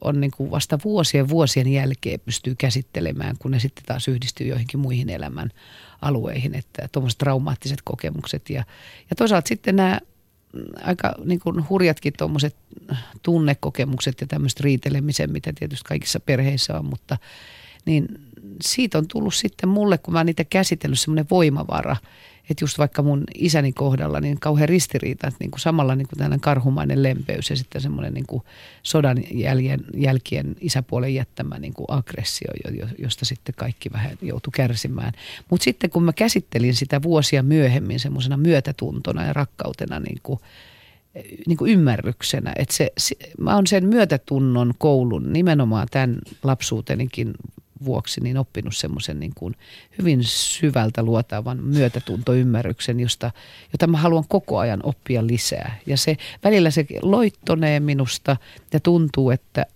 on niin kuin vasta vuosien vuosien jälkeen pystyy käsittelemään, kun ne sitten taas yhdistyy joihinkin muihin elämän alueihin, että tuommoiset traumaattiset kokemukset. Ja, ja toisaalta sitten nämä aika niin kuin hurjatkin tuommoiset tunnekokemukset ja tämmöiset riitelemisen, mitä tietysti kaikissa perheissä on, mutta niin siitä on tullut sitten mulle, kun mä oon niitä käsitellyt, semmoinen voimavara – että just vaikka mun isäni kohdalla, niin kauhean ristiriita, että niin kuin samalla niin kuin tällainen karhumainen lempeys ja sitten semmoinen niin sodan jäljen, jälkien isäpuolen jättämä niin kuin aggressio, josta sitten kaikki vähän joutui kärsimään. Mutta sitten kun mä käsittelin sitä vuosia myöhemmin semmoisena myötätuntona ja rakkautena niin kuin, niin kuin ymmärryksenä. Että se, se, mä oon sen myötätunnon koulun nimenomaan tämän lapsuutenikin vuoksi niin oppinut semmoisen niin kuin hyvin syvältä luotavan myötätuntoymmärryksen, josta, jota mä haluan koko ajan oppia lisää. Ja se välillä se loittonee minusta ja tuntuu, että,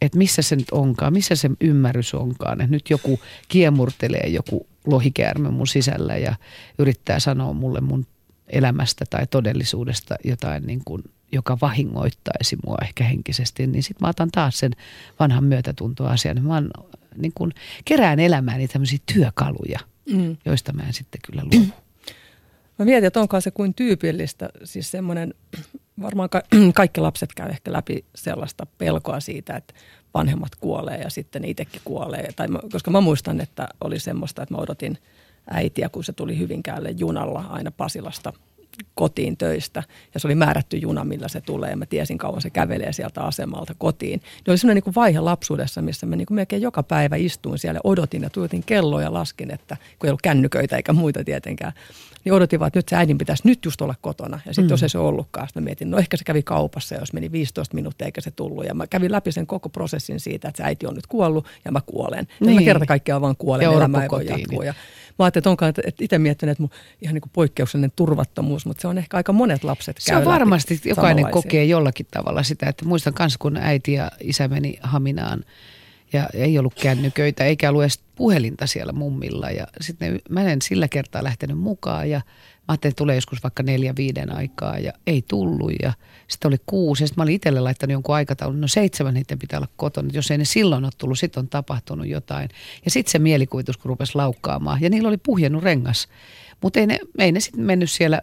että missä se nyt onkaan, missä se ymmärrys onkaan. Että nyt joku kiemurtelee joku lohikäärme mun sisällä ja yrittää sanoa mulle mun elämästä tai todellisuudesta jotain niin kuin joka vahingoittaisi mua ehkä henkisesti, niin sitten mä otan taas sen vanhan myötätuntoasian. Mä oon, niin kun, kerään elämääni tämmöisiä työkaluja, mm. joista mä en sitten kyllä luovu. Mä mietin, että onko se kuin tyypillistä, siis semmoinen, varmaan ka- kaikki lapset käy ehkä läpi sellaista pelkoa siitä, että vanhemmat kuolee ja sitten itsekin kuolee. Tai mä, koska mä muistan, että oli semmoista, että mä odotin äitiä, kun se tuli Hyvinkäälle junalla aina Pasilasta – kotiin töistä ja se oli määrätty juna, millä se tulee. Mä tiesin kauan se kävelee sieltä asemalta kotiin. Ne oli semmoinen niin vaihe lapsuudessa, missä mä niin kuin melkein joka päivä istuin siellä ja odotin ja tuotin kelloa ja laskin, että kun ei ollut kännyköitä eikä muita tietenkään, niin odotin vaan, että nyt se äidin pitäisi nyt just olla kotona. Ja sitten mm. jos ei se ollutkaan, sitten mietin, no ehkä se kävi kaupassa, jos meni 15 minuuttia eikä se tullut. Ja mä kävin läpi sen koko prosessin siitä, että se äiti on nyt kuollut ja mä kuolen. Niin. Ja mä kerta kaikkiaan vaan kuolen, ja elämä ei voi jatkua. Ja mä ajattelin, että onkaan, että itse miettinyt, että mun ihan niin kuin poikkeuksellinen turvattomuus, mutta se on ehkä aika monet lapset Se on varmasti, jokainen kokee jollakin tavalla sitä, että muistan myös kun äiti ja isä meni Haminaan ja ei ollut kännyköitä eikä ollut edes puhelinta siellä mummilla ja sitten mä en sillä kertaa lähtenyt mukaan ja Mä ajattelin, että tulee joskus vaikka neljä, viiden aikaa ja ei tullut. Ja sitten oli kuusi ja sitten mä olin itselle laittanut jonkun aikataulun. No seitsemän niiden pitää olla kotona. Jos ei ne silloin ole tullut, sitten on tapahtunut jotain. Ja sitten se mielikuvitus, kun rupesi laukkaamaan. Ja niillä oli puhjennut rengas. Mutta ei ne, ei ne sitten mennyt siellä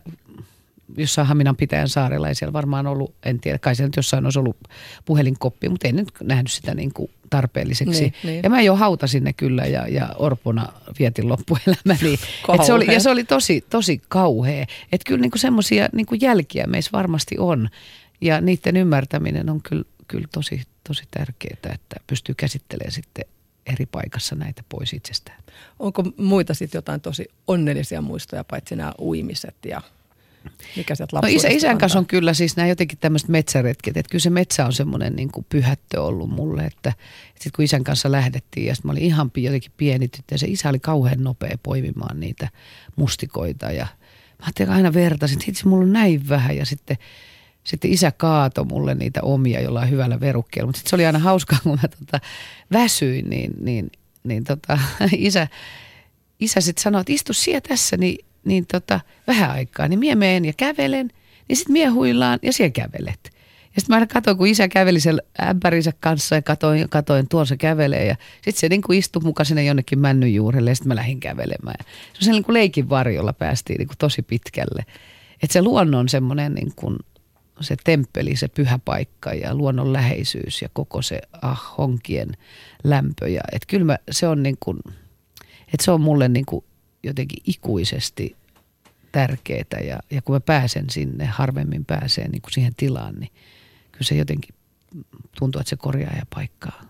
jossain Haminan pitäjän saarella ei siellä varmaan ollut, en tiedä, kai siellä jossain olisi ollut puhelinkoppi, mutta ei nyt nähnyt sitä niin kuin tarpeelliseksi. Niin, niin. Ja mä jo hautasin ne kyllä ja, ja orpona vietin loppuelämäni. Et se oli, ja se oli tosi, tosi kauhea. Että kyllä niin semmoisia niin jälkiä meissä varmasti on. Ja niiden ymmärtäminen on kyllä, kyllä tosi, tosi tärkeää, että pystyy käsittelemään sitten eri paikassa näitä pois itsestään. Onko muita sitten jotain tosi onnellisia muistoja, paitsi nämä uimiset ja mikä sieltä no isä, isän kanssa on kyllä siis nämä jotenkin tämmöiset metsäretket, että kyllä se metsä on semmoinen niin kuin pyhättö ollut mulle, että, että sitten kun isän kanssa lähdettiin ja sitten mä olin ihan jotenkin pieni tyttö ja se isä oli kauhean nopea poimimaan niitä mustikoita ja mä ajattelin aina vertaisin, että itse mulla on näin vähän ja sitten sitten isä kaato mulle niitä omia jollain hyvällä verukkeella, mutta sitten se oli aina hauskaa, kun mä tota väsyin, niin, niin, niin tota, isä, isä sitten sanoi, että istu siellä tässä, niin niin tota, vähän aikaa, niin mie meen ja kävelen, niin sitten mie huillaan ja siellä kävelet. Ja sitten mä aina katsoin, kun isä käveli sen ämpärinsä kanssa ja katoin, katoin tuon se kävelee. Ja sitten se niin kuin istui mukaan sinne jonnekin männyn juurelle ja sitten mä lähdin kävelemään. Ja se on sellainen niin kuin leikin varjolla päästiin niin kuin tosi pitkälle. Että se luonnon semmoinen niin kuin se temppeli, se pyhä paikka ja luonnon läheisyys ja koko se ah, honkien lämpö. Ja, et kyllä mä, se on niin kuin, että se on mulle niin kuin jotenkin ikuisesti tärkeää ja, ja kun mä pääsen sinne, harvemmin pääsee niin kuin siihen tilaan, niin kyllä se jotenkin tuntuu, että se korjaa ja paikkaa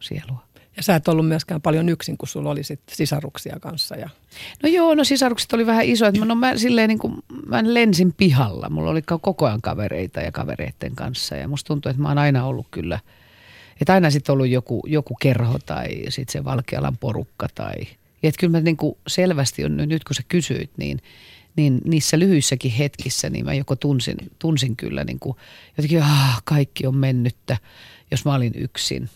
sielua. Ja sä et ollut myöskään paljon yksin, kun sulla oli sit sisaruksia kanssa. Ja... No joo, no sisarukset oli vähän isoja. No mä, silleen niin kuin, mä lensin pihalla. Mulla oli koko ajan kavereita ja kavereiden kanssa. Ja musta tuntuu, että mä oon aina ollut kyllä, että aina sitten ollut joku, joku kerho tai sitten se Valkealan porukka tai – että kyllä mä niin kuin selvästi on nyt, kun sä kysyit, niin, niin niissä lyhyissäkin hetkissä niin mä joko tunsin, tunsin kyllä niin kuin jotenkin, ah, kaikki on mennyttä, jos mä olin yksin.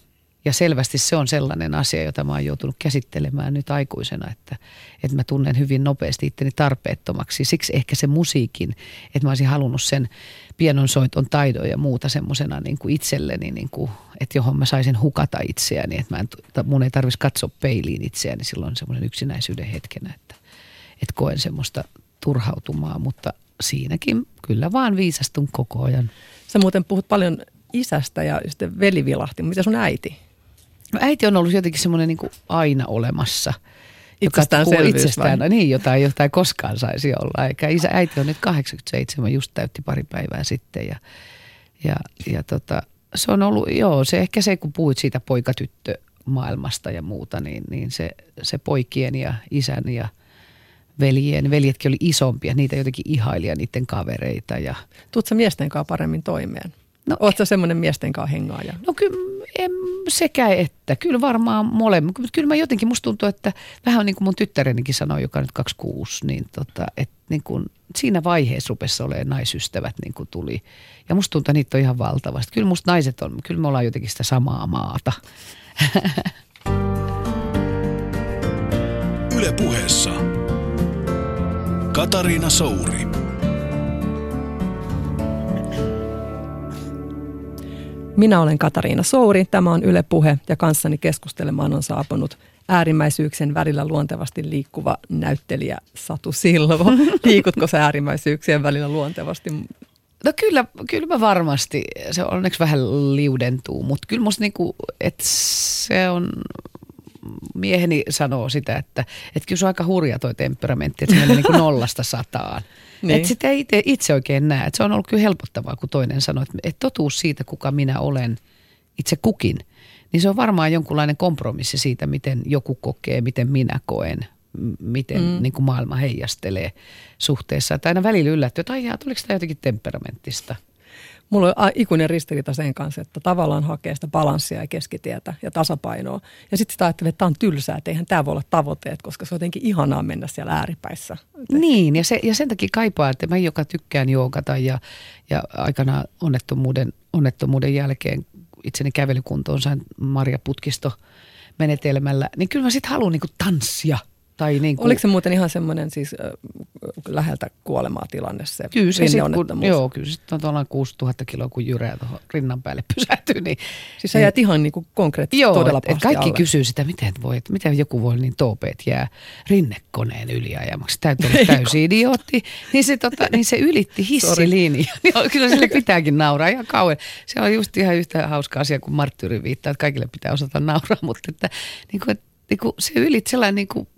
Ja selvästi se on sellainen asia, jota mä oon joutunut käsittelemään nyt aikuisena, että, että mä tunnen hyvin nopeasti itteni tarpeettomaksi. Siksi ehkä se musiikin, että mä olisin halunnut sen pienonsoiton taidon ja muuta semmoisena niin kuin itselleni, niin kuin, että johon mä saisin hukata itseäni, että mä en, mun ei tarvitsisi katsoa peiliin itseäni silloin semmoisen yksinäisyyden hetkenä, että, että koen semmoista turhautumaa, mutta siinäkin kyllä vaan viisastun koko ajan. Sä muuten puhut paljon isästä ja sitten veli vilahti. Mitä sun äiti? No äiti on ollut jotenkin semmoinen niin aina olemassa. Itsestään joka itsestään, vai? niin, jota jota ei koskaan saisi olla. Eikä isä, äiti on nyt 87, just täytti pari päivää sitten. Ja, ja, ja tota, se on ollut, joo, se ehkä se, kun puhuit siitä poikatyttö maailmasta ja muuta, niin, niin se, se poikien ja isän ja veljien, veljetkin oli isompia, niitä jotenkin ihailia niiden kavereita. Ja... Tuutko miesten kanssa paremmin toimeen? No, Oletko semmoinen miesten kanssa hengaaja? No kyllä en, sekä että. Kyllä varmaan molemmat. Kyllä mä jotenkin, musta tuntuu, että vähän niin kuin mun tyttärenikin sanoi, joka nyt 26, niin tota, että niin kuin siinä vaiheessa rupesi olemaan naisystävät niin kuin tuli. Ja musta tuntuu, että niitä on ihan valtavasti. Kyllä musta naiset on, kyllä me ollaan jotenkin sitä samaa maata. Yle puheessa Katariina Souri. Minä olen Katariina Souri, tämä on Yle Puhe ja kanssani keskustelemaan on saapunut äärimmäisyyksien välillä luontevasti liikkuva näyttelijä Satu Silvo. Liikutko sä äärimmäisyyksien välillä luontevasti? No kyllä, kyllä mä varmasti, se onneksi vähän liudentuu, mutta kyllä musta niinku, että se on, mieheni sanoo sitä, että, että kyllä se on aika hurja toi temperamentti, että se menee niinku nollasta sataan. niin. Että sitä ei itse, itse oikein näe, että se on ollut kyllä helpottavaa, kun toinen sanoo, että, että totuus siitä, kuka minä olen itse kukin, niin se on varmaan jonkunlainen kompromissi siitä, miten joku kokee, miten minä koen, miten mm. niin kuin maailma heijastelee suhteessa. Että aina välillä yllättyy, että aijaa, tuliko tämä jotenkin temperamenttista? Mulla on ikuinen ristiriita sen kanssa, että tavallaan hakee sitä balanssia ja keskitietä ja tasapainoa. Ja sitten sitä ajattelee, että tämä on tylsää, että eihän tämä voi olla tavoitteet, koska se on jotenkin ihanaa mennä siellä ääripäissä. Niin, ja, se, ja sen takia kaipaa, että mä joka tykkään joogata ja, ja aikana onnettomuuden, onnettomuuden jälkeen itseni kävelykuntoon sain Maria Putkisto menetelmällä, niin kyllä mä sitten haluan niinku tanssia – tai niin kuin, Oliko se muuten ihan semmoinen siis äh, läheltä kuolemaa tilanne se Kyllä se sit, kun, joo, kyllä se on tuolla 6000 kiloa, kun jyrää tuohon rinnan päälle pysähtyy. Niin, siis sä jäät ihan niin kuin konkreettisesti joo, todella et, et kaikki alle. kysyy sitä, miten, voi, että miten joku voi niin toopeet jää rinnekoneen yliajamaksi. Täytyy olla täysin idiootti. Niin se, tota, niin se ylitti hissilinja. kyllä sille pitääkin nauraa ihan kauan. Se on just ihan yhtä hauska asia kuin marttyyri viittaa, että kaikille pitää osata nauraa, mutta että, niin kuin, että, niin kuin se ylitti sellainen niin kuin,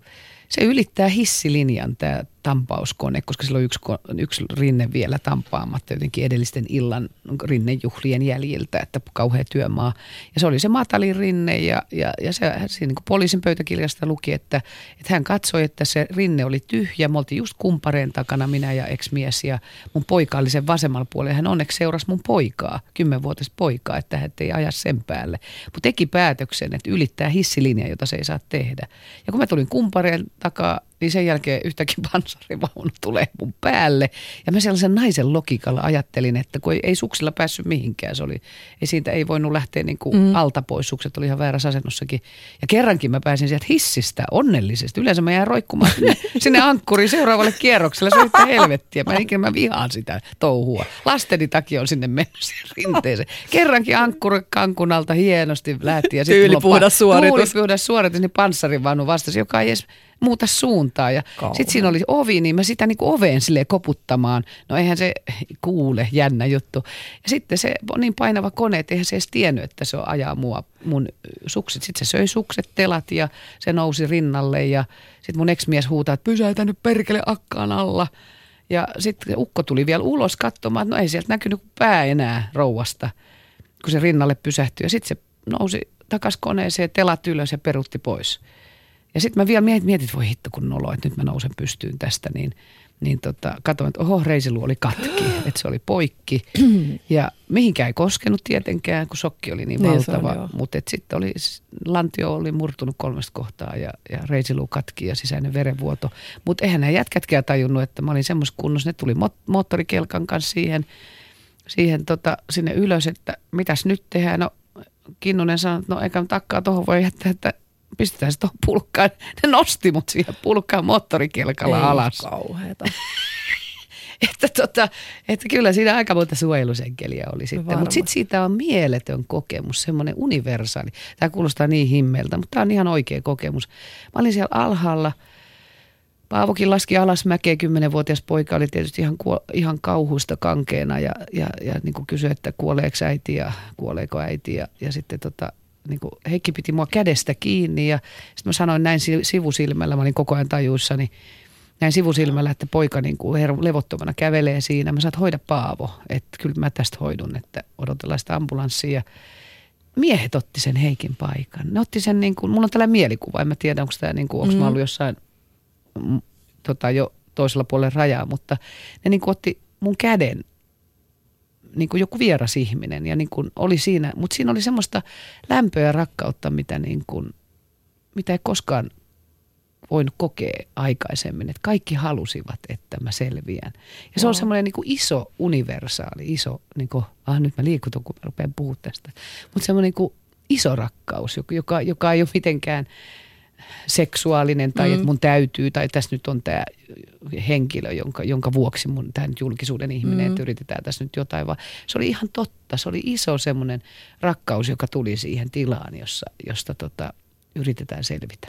se ylittää hissilinjan tämä tampauskone, koska sillä on yksi, yksi rinne vielä tampaamatta jotenkin edellisten illan rinnejuhlien jäljiltä, että kauhea työmaa. Ja se oli se matalin rinne ja, ja, ja se, se niin poliisin pöytäkirjasta luki, että, että hän katsoi, että se rinne oli tyhjä. Me oltiin just kumpareen takana, minä ja ex-mies ja mun poika oli sen vasemmalla puolella. Hän onneksi seurasi mun poikaa, kymmenvuotista poikaa, että hän ei aja sen päälle. Mutta teki päätöksen, että ylittää hissilinja, jota se ei saa tehdä. Ja kun mä tulin kumpareen takaa, niin sen jälkeen yhtäkkiä panssarivaunu tulee mun päälle. Ja mä sellaisen naisen logikalla ajattelin, että kun ei, ei suksilla päässyt mihinkään, se oli, ei siitä ei voinut lähteä niin kuin mm. alta pois, sukset oli ihan väärässä asennossakin. Ja kerrankin mä pääsin sieltä hissistä onnellisesti. Yleensä mä jään roikkumaan sinne, sinne ankkuriin seuraavalle kierrokselle, se on helvettiä. Mä, ikinä mä vihaan sitä touhua. Lasteni takia on sinne mennyt rinteeseen. Kerrankin ankkuri kankunalta hienosti lähti. Ja Tyylipuhdas suoritus. Tyylipuhdas suoritus, niin panssarivaunu vastasi, joka ei edes muuta suuntaa. Ja sitten siinä oli ovi, niin mä sitä niin kuin oveen sille koputtamaan. No eihän se kuule, jännä juttu. Ja sitten se on niin painava kone, että eihän se edes tiennyt, että se ajaa mua, mun sukset. Sitten se söi sukset, telat ja se nousi rinnalle ja sitten mun ex-mies huutaa, että pysäytä nyt perkele akkaan alla. Ja sitten ukko tuli vielä ulos katsomaan, että no ei sieltä näkynyt pää enää rouvasta, kun se rinnalle pysähtyi. Ja sitten se nousi takas koneeseen, telat ylös ja perutti pois. Ja sitten mä vielä mietin, mietin, että voi hitto kun nolo, että nyt mä nousen pystyyn tästä, niin, niin tota, katsoin, että oho, reisiluu oli katki, että se oli poikki. Ja mihinkään ei koskenut tietenkään, kun sokki oli niin, niin valtava. Mutta sitten oli, lantio oli murtunut kolmesta kohtaa ja, ja reisiluu katki ja sisäinen verenvuoto. Mutta eihän nämä jätkätkään tajunnut, että mä olin semmoisessa kunnossa. Ne tuli mo- moottorikelkan kanssa siihen, siihen tota, sinne ylös, että mitäs nyt tehdään. No Kinnunen sanoi, että no eikä takkaa tuohon voi jättää, että pistetään se tuohon pulkkaan. Ne nosti mut siihen pulkkaan moottorikelkalla Ei alas. kauheeta. että, tota, että kyllä siinä aika monta suojelusenkeliä oli sitten. Mutta sitten siitä on mieletön kokemus, semmoinen universaali. Tämä kuulostaa niin himmeltä, mutta tämä on ihan oikea kokemus. Mä olin siellä alhaalla. Paavokin laski alas mäkeä, kymmenenvuotias poika oli tietysti ihan, ihan kauhuista kankeena ja, ja, ja niin kuin kysyi, että kuoleeko äiti ja kuoleeko äiti. Ja, ja sitten tota, niin kuin Heikki piti mua kädestä kiinni ja sitten mä sanoin näin sivusilmällä, mä olin koko ajan tajuissani, näin sivusilmällä, että poika niin kuin levottomana kävelee siinä. Mä saat hoida Paavo, että kyllä mä tästä hoidun, että odotellaan sitä ambulanssia. Miehet otti sen Heikin paikan. Ne otti sen, niin kuin, mulla on tällainen mielikuva, en mä tiedä, onko tämä, niin kuin, onko mm. mä ollut jossain mm, tota, jo toisella puolella rajaa, mutta ne niin kuin otti mun käden niin kuin joku vieras ihminen ja niin kuin oli siinä, mutta siinä oli semmoista lämpöä ja rakkautta, mitä, niin kuin, mitä ei koskaan voinut kokea aikaisemmin, että kaikki halusivat, että mä selviän. Ja se on semmoinen niin kuin iso, universaali, iso, niin kuin, ah nyt mä liikutun, kun mä rupean puhumaan tästä, mutta semmoinen niin kuin iso rakkaus, joka, joka ei ole mitenkään seksuaalinen tai Mm. että mun täytyy tai tässä nyt on tämä henkilö, jonka, jonka vuoksi mun tämä nyt julkisuuden ihminen, Mm. että yritetään tässä nyt jotain, vaan se oli ihan totta. Se oli iso semmoinen rakkaus, joka tuli siihen tilaan, jossa, josta tota, yritetään selvitä.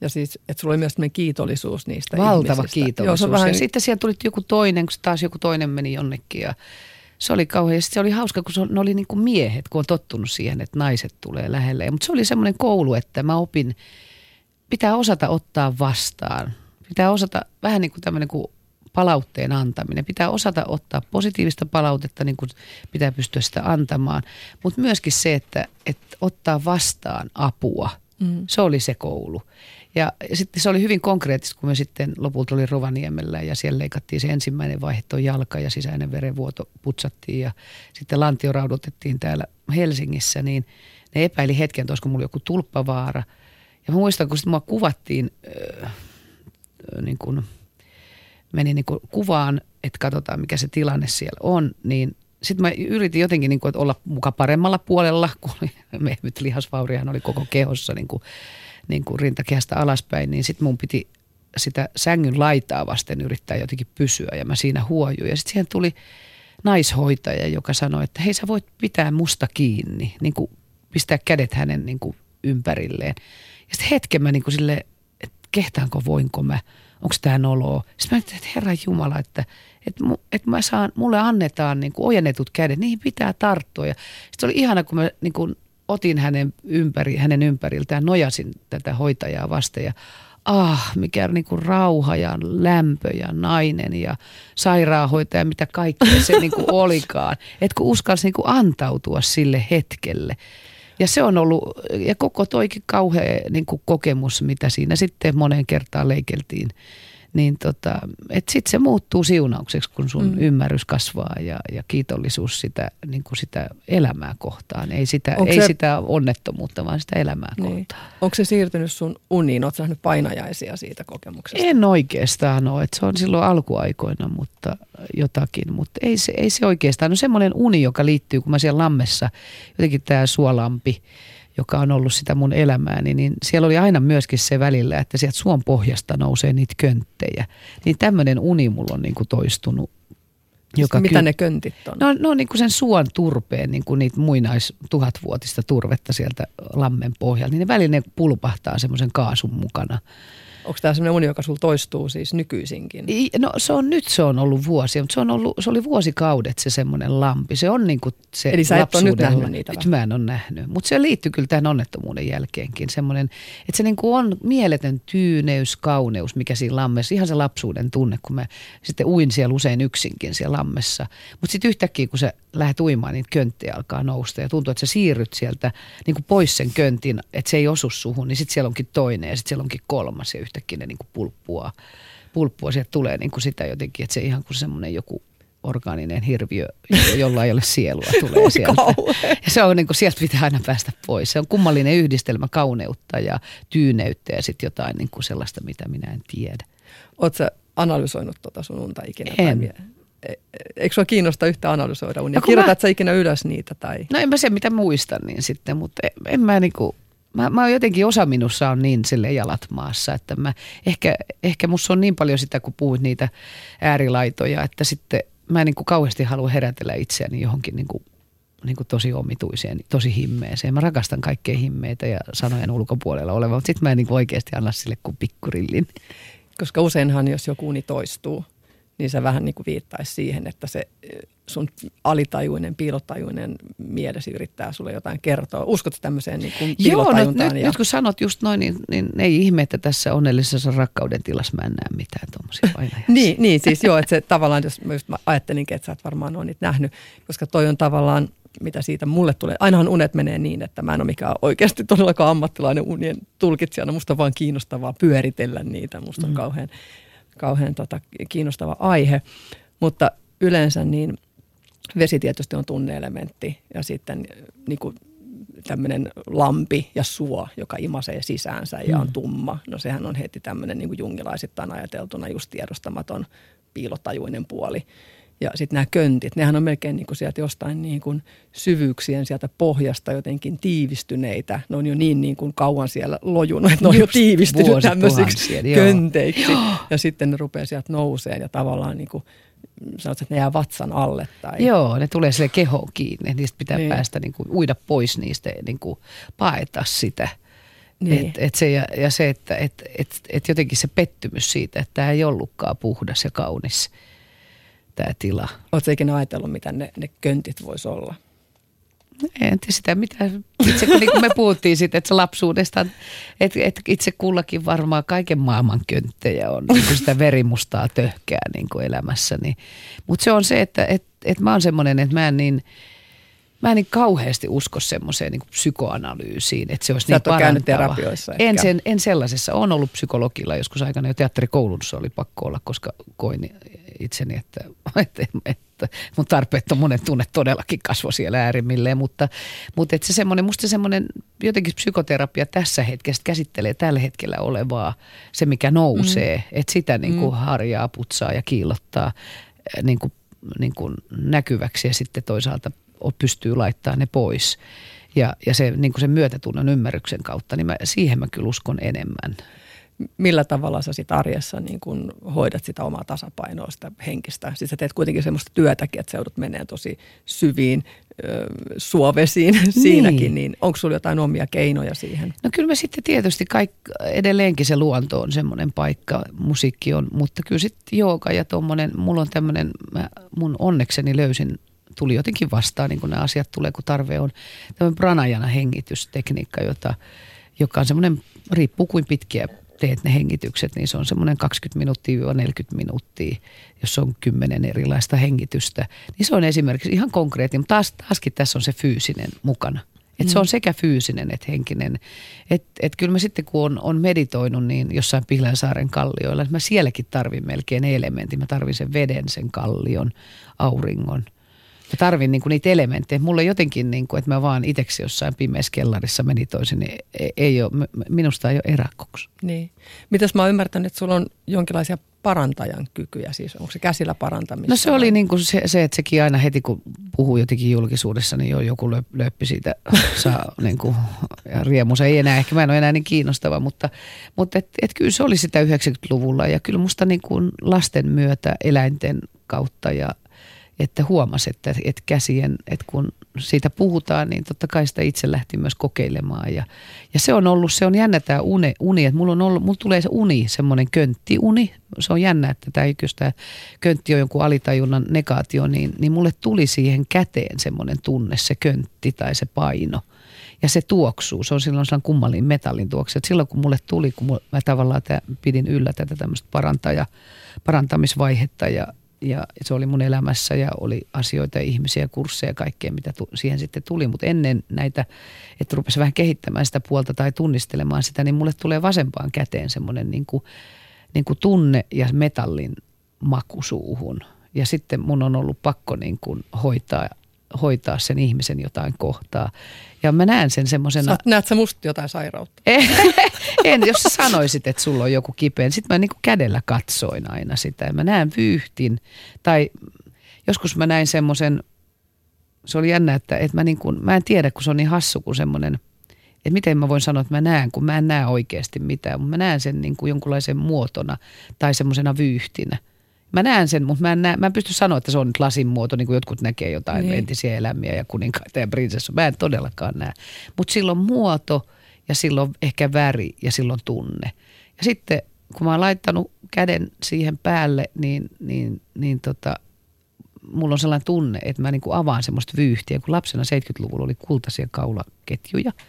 Ja siis, että sulla oli myös kiitollisuus niistä Valtava ihmisistä. Joo, kiitollisuus. se on vähän, Ja sitten siellä tuli joku toinen, kun taas joku toinen meni jonnekin ja se oli kauhean. Se oli hauska, kun se, ne oli niin kuin miehet, kun on tottunut siihen, että naiset tulee lähelle. Mutta se oli semmoinen koulu, että mä opin, pitää osata ottaa vastaan. Pitää osata vähän niin kuin tämmöinen kuin palautteen antaminen. Pitää osata ottaa positiivista palautetta, niin kuin pitää pystyä sitä antamaan. Mutta myöskin se, että, että ottaa vastaan apua. Mm. Se oli se koulu. Ja sitten se oli hyvin konkreettista, kun me sitten lopulta oli Rovaniemellä ja siellä leikattiin se ensimmäinen vaihe, tuo jalka ja sisäinen verenvuoto putsattiin ja sitten lantio täällä Helsingissä, niin ne epäili hetken, että olisiko mulla joku tulppavaara. Ja mä muistan, kun sitten mua kuvattiin, äh, niin kuin, meni niin kuin kuvaan, että katsotaan mikä se tilanne siellä on, niin sitten mä yritin jotenkin niin kuin, olla muka paremmalla puolella, kun mehmyt lihasvauriahan oli koko kehossa niin kuin, niin kuin rintakehästä alaspäin, niin sitten mun piti sitä sängyn laitaa vasten yrittää jotenkin pysyä ja mä siinä huojuin. Ja sitten siihen tuli naishoitaja, joka sanoi, että hei sä voit pitää musta kiinni, niin kuin pistää kädet hänen niin kuin ympärilleen. Ja sitten hetken mä niin kuin sille, että kehtaanko, voinko mä, onko tämä noloa. Sitten mä ajattelin, että herra Jumala, että, että, mu, että mä saan, mulle annetaan niin kuin ojennetut kädet, niihin pitää tarttua. Ja sitten oli ihana, kun mä niin kuin otin hänen, ympäri, hänen ympäriltään, nojasin tätä hoitajaa vasten ja ah, mikä niin kuin rauha ja lämpö ja nainen ja sairaanhoitaja, mitä kaikkea se niin kuin olikaan. Että kun uskalsi niin kuin antautua sille hetkelle. Ja se on ollut, ja koko toikin kauhea niin kuin kokemus, mitä siinä sitten moneen kertaan leikeltiin. Niin tota, että sitten se muuttuu siunaukseksi, kun sun Mm. mm. ymmärrys kasvaa ja, ja kiitollisuus sitä, niin kuin sitä elämää kohtaan. Ei sitä, Onko ei se- sitä onnettomuutta, vaan sitä elämää niin. kohtaan. Onko se siirtynyt sun uniin? Oletko nähnyt painajaisia siitä kokemuksesta? En oikeastaan ole, että se on silloin alkuaikoina, mutta jotakin, mutta ei se, ei se oikeastaan. No semmoinen uni, joka liittyy, kun mä siellä lammessa, jotenkin tämä suolampi, joka on ollut sitä mun elämääni, niin siellä oli aina myöskin se välillä, että sieltä suon pohjasta nousee niitä könttejä. Niin tämmöinen uni mulla on niin kuin toistunut. Joka Mitä ky- ne köntit on? No, no niin kuin sen suon turpeen, niin kuin niitä muinais tuhatvuotista turvetta sieltä lammen pohjalta, niin ne välillä ne pulpahtaa semmoisen kaasun mukana. Onko tämä sellainen uni, joka sulla toistuu siis nykyisinkin? No se on nyt se on ollut vuosia, mutta se, on ollut, se oli vuosikaudet se semmoinen lampi. Se on niin kuin se Eli sä et ole nyt lapsuuden nähnyt niitä Nyt mä en ole nähnyt, mutta se liittyy kyllä tähän onnettomuuden jälkeenkin. Semmoinen, että se niin kuin on mieletön tyyneys, kauneus, mikä siinä lammessa, ihan se lapsuuden tunne, kun mä sitten uin siellä usein yksinkin siellä lammessa. Mutta sitten yhtäkkiä, kun sä lähdet uimaan, niin könttejä alkaa nousta ja tuntuu, että sä siirryt sieltä niin kuin pois sen köntin, että se ei osu suhun, niin sitten siellä onkin toinen ja sitten siellä onkin kolmas ja yhtäkkiä ne niin kuin pulppua, pulppua sieltä tulee niin kuin sitä jotenkin, että se ihan kuin semmoinen joku orgaaninen hirviö, jo- jolla ei ole sielua, tulee sieltä. Ja se on niin kuin, sieltä pitää aina päästä pois. Se on kummallinen yhdistelmä kauneutta ja tyyneyttä ja sitten jotain niin kuin sellaista, mitä minä en tiedä. Oletko analysoinut tuota sun unta ikinä? En. Tai mie- e- Eikö sua kiinnosta yhtä analysoida unia? No kun Kirjoitat mä- sä ikinä ylös niitä? Tai... No en mä se, mitä muistan niin sitten, mutta en, en mä niinku, mä, mä oon jotenkin osa minussa on niin sille jalat maassa, että mä ehkä, ehkä musta on niin paljon sitä, kun puhuit niitä äärilaitoja, että sitten mä en niinku kauheasti halua herätellä itseäni johonkin niinku, niinku tosi omituiseen, tosi himmeeseen. Mä rakastan kaikkea himmeitä ja sanojen ulkopuolella oleva, mutta sitten mä en niinku oikeasti anna sille kuin pikkurillin. Koska useinhan, jos joku uni toistuu, niin se vähän niin kuin viittaisi siihen, että se eh, sun alitajuinen, piilotajuinen mielesi yrittää sulle jotain kertoa. Uskotko tämmöiseen niin kuin Joo, no, piilotajuntaan? nyt, nyt kun sanot just noin, niin, niin ei ihme, että tässä onnellisessa rakkauden tilassa mä en näe mitään tuommoisia. Niin, niin siis joo, että se tavallaan, jos mä just mä ajattelinkin, että sä et varmaan ole niitä nähnyt, koska toi on tavallaan, mitä siitä mulle tulee. Ainahan unet menee niin, että mä en ole mikään oikeasti todellakaan ammattilainen unien tulkitsijana. Musta on vaan kiinnostavaa pyöritellä niitä. Musta on Mm. kauhean, kauhean tota, kiinnostava aihe. Mutta yleensä niin vesi tietysti on tunneelementti ja sitten niin kuin tämmöinen lampi ja suo, joka imasee sisäänsä ja on Mm. tumma. No sehän on heti tämmöinen niin kuin jungilaisittain ajateltuna just tiedostamaton piilotajuinen puoli. Ja sitten nämä köntit, nehän on melkein niin kuin sieltä jostain niin kuin syvyyksien sieltä pohjasta jotenkin tiivistyneitä. Ne on jo niin, niin kuin kauan siellä lojunut, että ne on jo tiivistynyt tämmöisiksi könteiksi. Joo. Ja sitten ne rupeaa sieltä nouseen ja tavallaan niin kuin sanot, että ne jää vatsan alle. Tai... Joo, ne tulee sille kehoon kiinni. Niistä pitää niin. päästä niin kuin, uida pois niistä ja niin kuin, paeta sitä. Niin. Et, et se, ja, ja se, että et, et, et jotenkin se pettymys siitä, että tämä ei ollutkaan puhdas ja kaunis tämä tila. Oletko ikinä ajatellut, mitä ne, ne köntit voisi olla? En tiedä sitä, mitä itse kun niin kuin me puhuttiin siitä, että se lapsuudesta, että, että itse kullakin varmaan kaiken maailman könttejä on niin kuin sitä verimustaa töhkää niin kuin elämässäni. Mutta se on se, että, että, että mä oon semmoinen, että mä en niin, mä en niin kauheasti usko semmoiseen niin psykoanalyysiin, että se olisi Sä niin käynyt terapioissa ehkä. En, sen, en sellaisessa. Olen ollut psykologilla joskus aikana jo teatterikoulussa oli pakko olla, koska koin itseni, että, että, että mun tarpeettomuuden tunne todellakin kasvoi siellä äärimmilleen. Mutta, mutta että se semmoinen, musta se semmoinen jotenkin psykoterapia tässä hetkessä käsittelee tällä hetkellä olevaa, se mikä nousee, mm. että sitä niin kuin mm. harjaa, putsaa ja kiillottaa niin kuin, niin kuin näkyväksi ja sitten toisaalta pystyy laittamaan ne pois. Ja, ja se, niin kuin sen myötätunnon ymmärryksen kautta, niin mä, siihen mä kyllä uskon enemmän. Millä tavalla sä sit arjessa niin kun hoidat sitä omaa tasapainoa, sitä henkistä? Siis sä teet kuitenkin semmoista työtäkin, että sä joudut menee tosi syviin ö, suovesiin niin. siinäkin, niin onko sulla jotain omia keinoja siihen? No kyllä mä sitten tietysti kaik, edelleenkin se luonto on semmoinen paikka, musiikki on, mutta kyllä sitten jooga ja tuommoinen, mulla on tämmöinen, mun onnekseni löysin tuli jotenkin vastaan, niin kuin nämä asiat tulee, kun tarve on. Tämä pranajana hengitystekniikka, jota, joka on semmoinen, riippuu kuin pitkiä teet ne hengitykset, niin se on semmoinen 20 minuuttia 40 minuuttia, jos on kymmenen erilaista hengitystä. Niin se on esimerkiksi ihan konkreettinen, mutta taas, taaskin tässä on se fyysinen mukana. Että mm. se on sekä fyysinen että henkinen. Että et kyllä mä sitten kun on, on meditoinut niin jossain Pihlänsaaren kallioilla, että mä sielläkin tarvin melkein elementin. Mä tarvin sen veden, sen kallion, auringon – Mä tarvin niinku niitä elementtejä. Mulla jotenkin, niinku, että mä vaan itseksi jossain pimeässä kellarissa toisin, niin ei, ei ole, minusta ei ole eräkoksi. Niin. Mitäs mä oon ymmärtänyt, että sulla on jonkinlaisia parantajan kykyjä, siis onko se käsillä parantamista? No se oli niin kuin se, se, että sekin aina heti kun puhuu jotenkin julkisuudessa, niin jo joku löppi siitä saa niin kuin, ja riemu. Se ei enää, ehkä mä en ole enää niin kiinnostava, mutta, mutta et, et kyllä se oli sitä 90-luvulla ja kyllä musta niin kuin lasten myötä, eläinten kautta ja – että huomasi, että, että käsien, että kun siitä puhutaan, niin totta kai sitä itse lähti myös kokeilemaan. Ja, ja se on ollut, se on jännä tämä uni, uni että mulla, on ollut, mulla tulee se uni, semmoinen könttiuni. Se on jännä, että tämä, jos tämä köntti on jonkun alitajunnan negaatio, niin, niin mulle tuli siihen käteen semmoinen tunne, se köntti tai se paino. Ja se tuoksuu, se on silloin sellainen kummallinen metallin tuoksu. Että silloin kun mulle tuli, kun mä tavallaan tämä, pidin yllä tätä tämmöistä parantaja, parantamisvaihetta ja ja se oli mun elämässä ja oli asioita, ihmisiä, kursseja ja kaikkea, mitä tu- siihen sitten tuli. Mutta ennen näitä, että rupesi vähän kehittämään sitä puolta tai tunnistelemaan sitä, niin mulle tulee vasempaan käteen semmoinen niin kuin, niin kuin tunne ja metallin makusuuhun. Ja sitten mun on ollut pakko niin kuin hoitaa hoitaa sen ihmisen jotain kohtaa. Ja mä näen sen semmoisena... Näet sä musta jotain sairautta? en, jos sä sanoisit, että sulla on joku kipeä. Sitten mä niin kuin kädellä katsoin aina sitä. Ja mä näen vyyhtin. Tai joskus mä näin semmoisen... Se oli jännä, että, että mä, niin kuin, mä en tiedä, kun se on niin hassu kuin semmoinen... Että miten mä voin sanoa, että mä näen, kun mä en näe oikeasti mitään. Mutta mä näen sen niin kuin jonkunlaisen muotona tai semmoisena vyyhtinä. Mä näen sen, mutta mä en, näe, mä en pysty sanoa, että se on nyt lasin muoto, niin kuin jotkut näkee jotain niin. entisiä elämiä ja kuninkaita ja prinsessu. Mä en todellakaan näe. Mutta silloin muoto ja silloin ehkä väri ja silloin tunne. Ja sitten kun mä oon laittanut käden siihen päälle, niin, niin, niin tota, mulla on sellainen tunne, että mä niin kuin avaan semmoista vyyhtiä. Kun lapsena 70-luvulla oli kultaisia kaulaketjuja –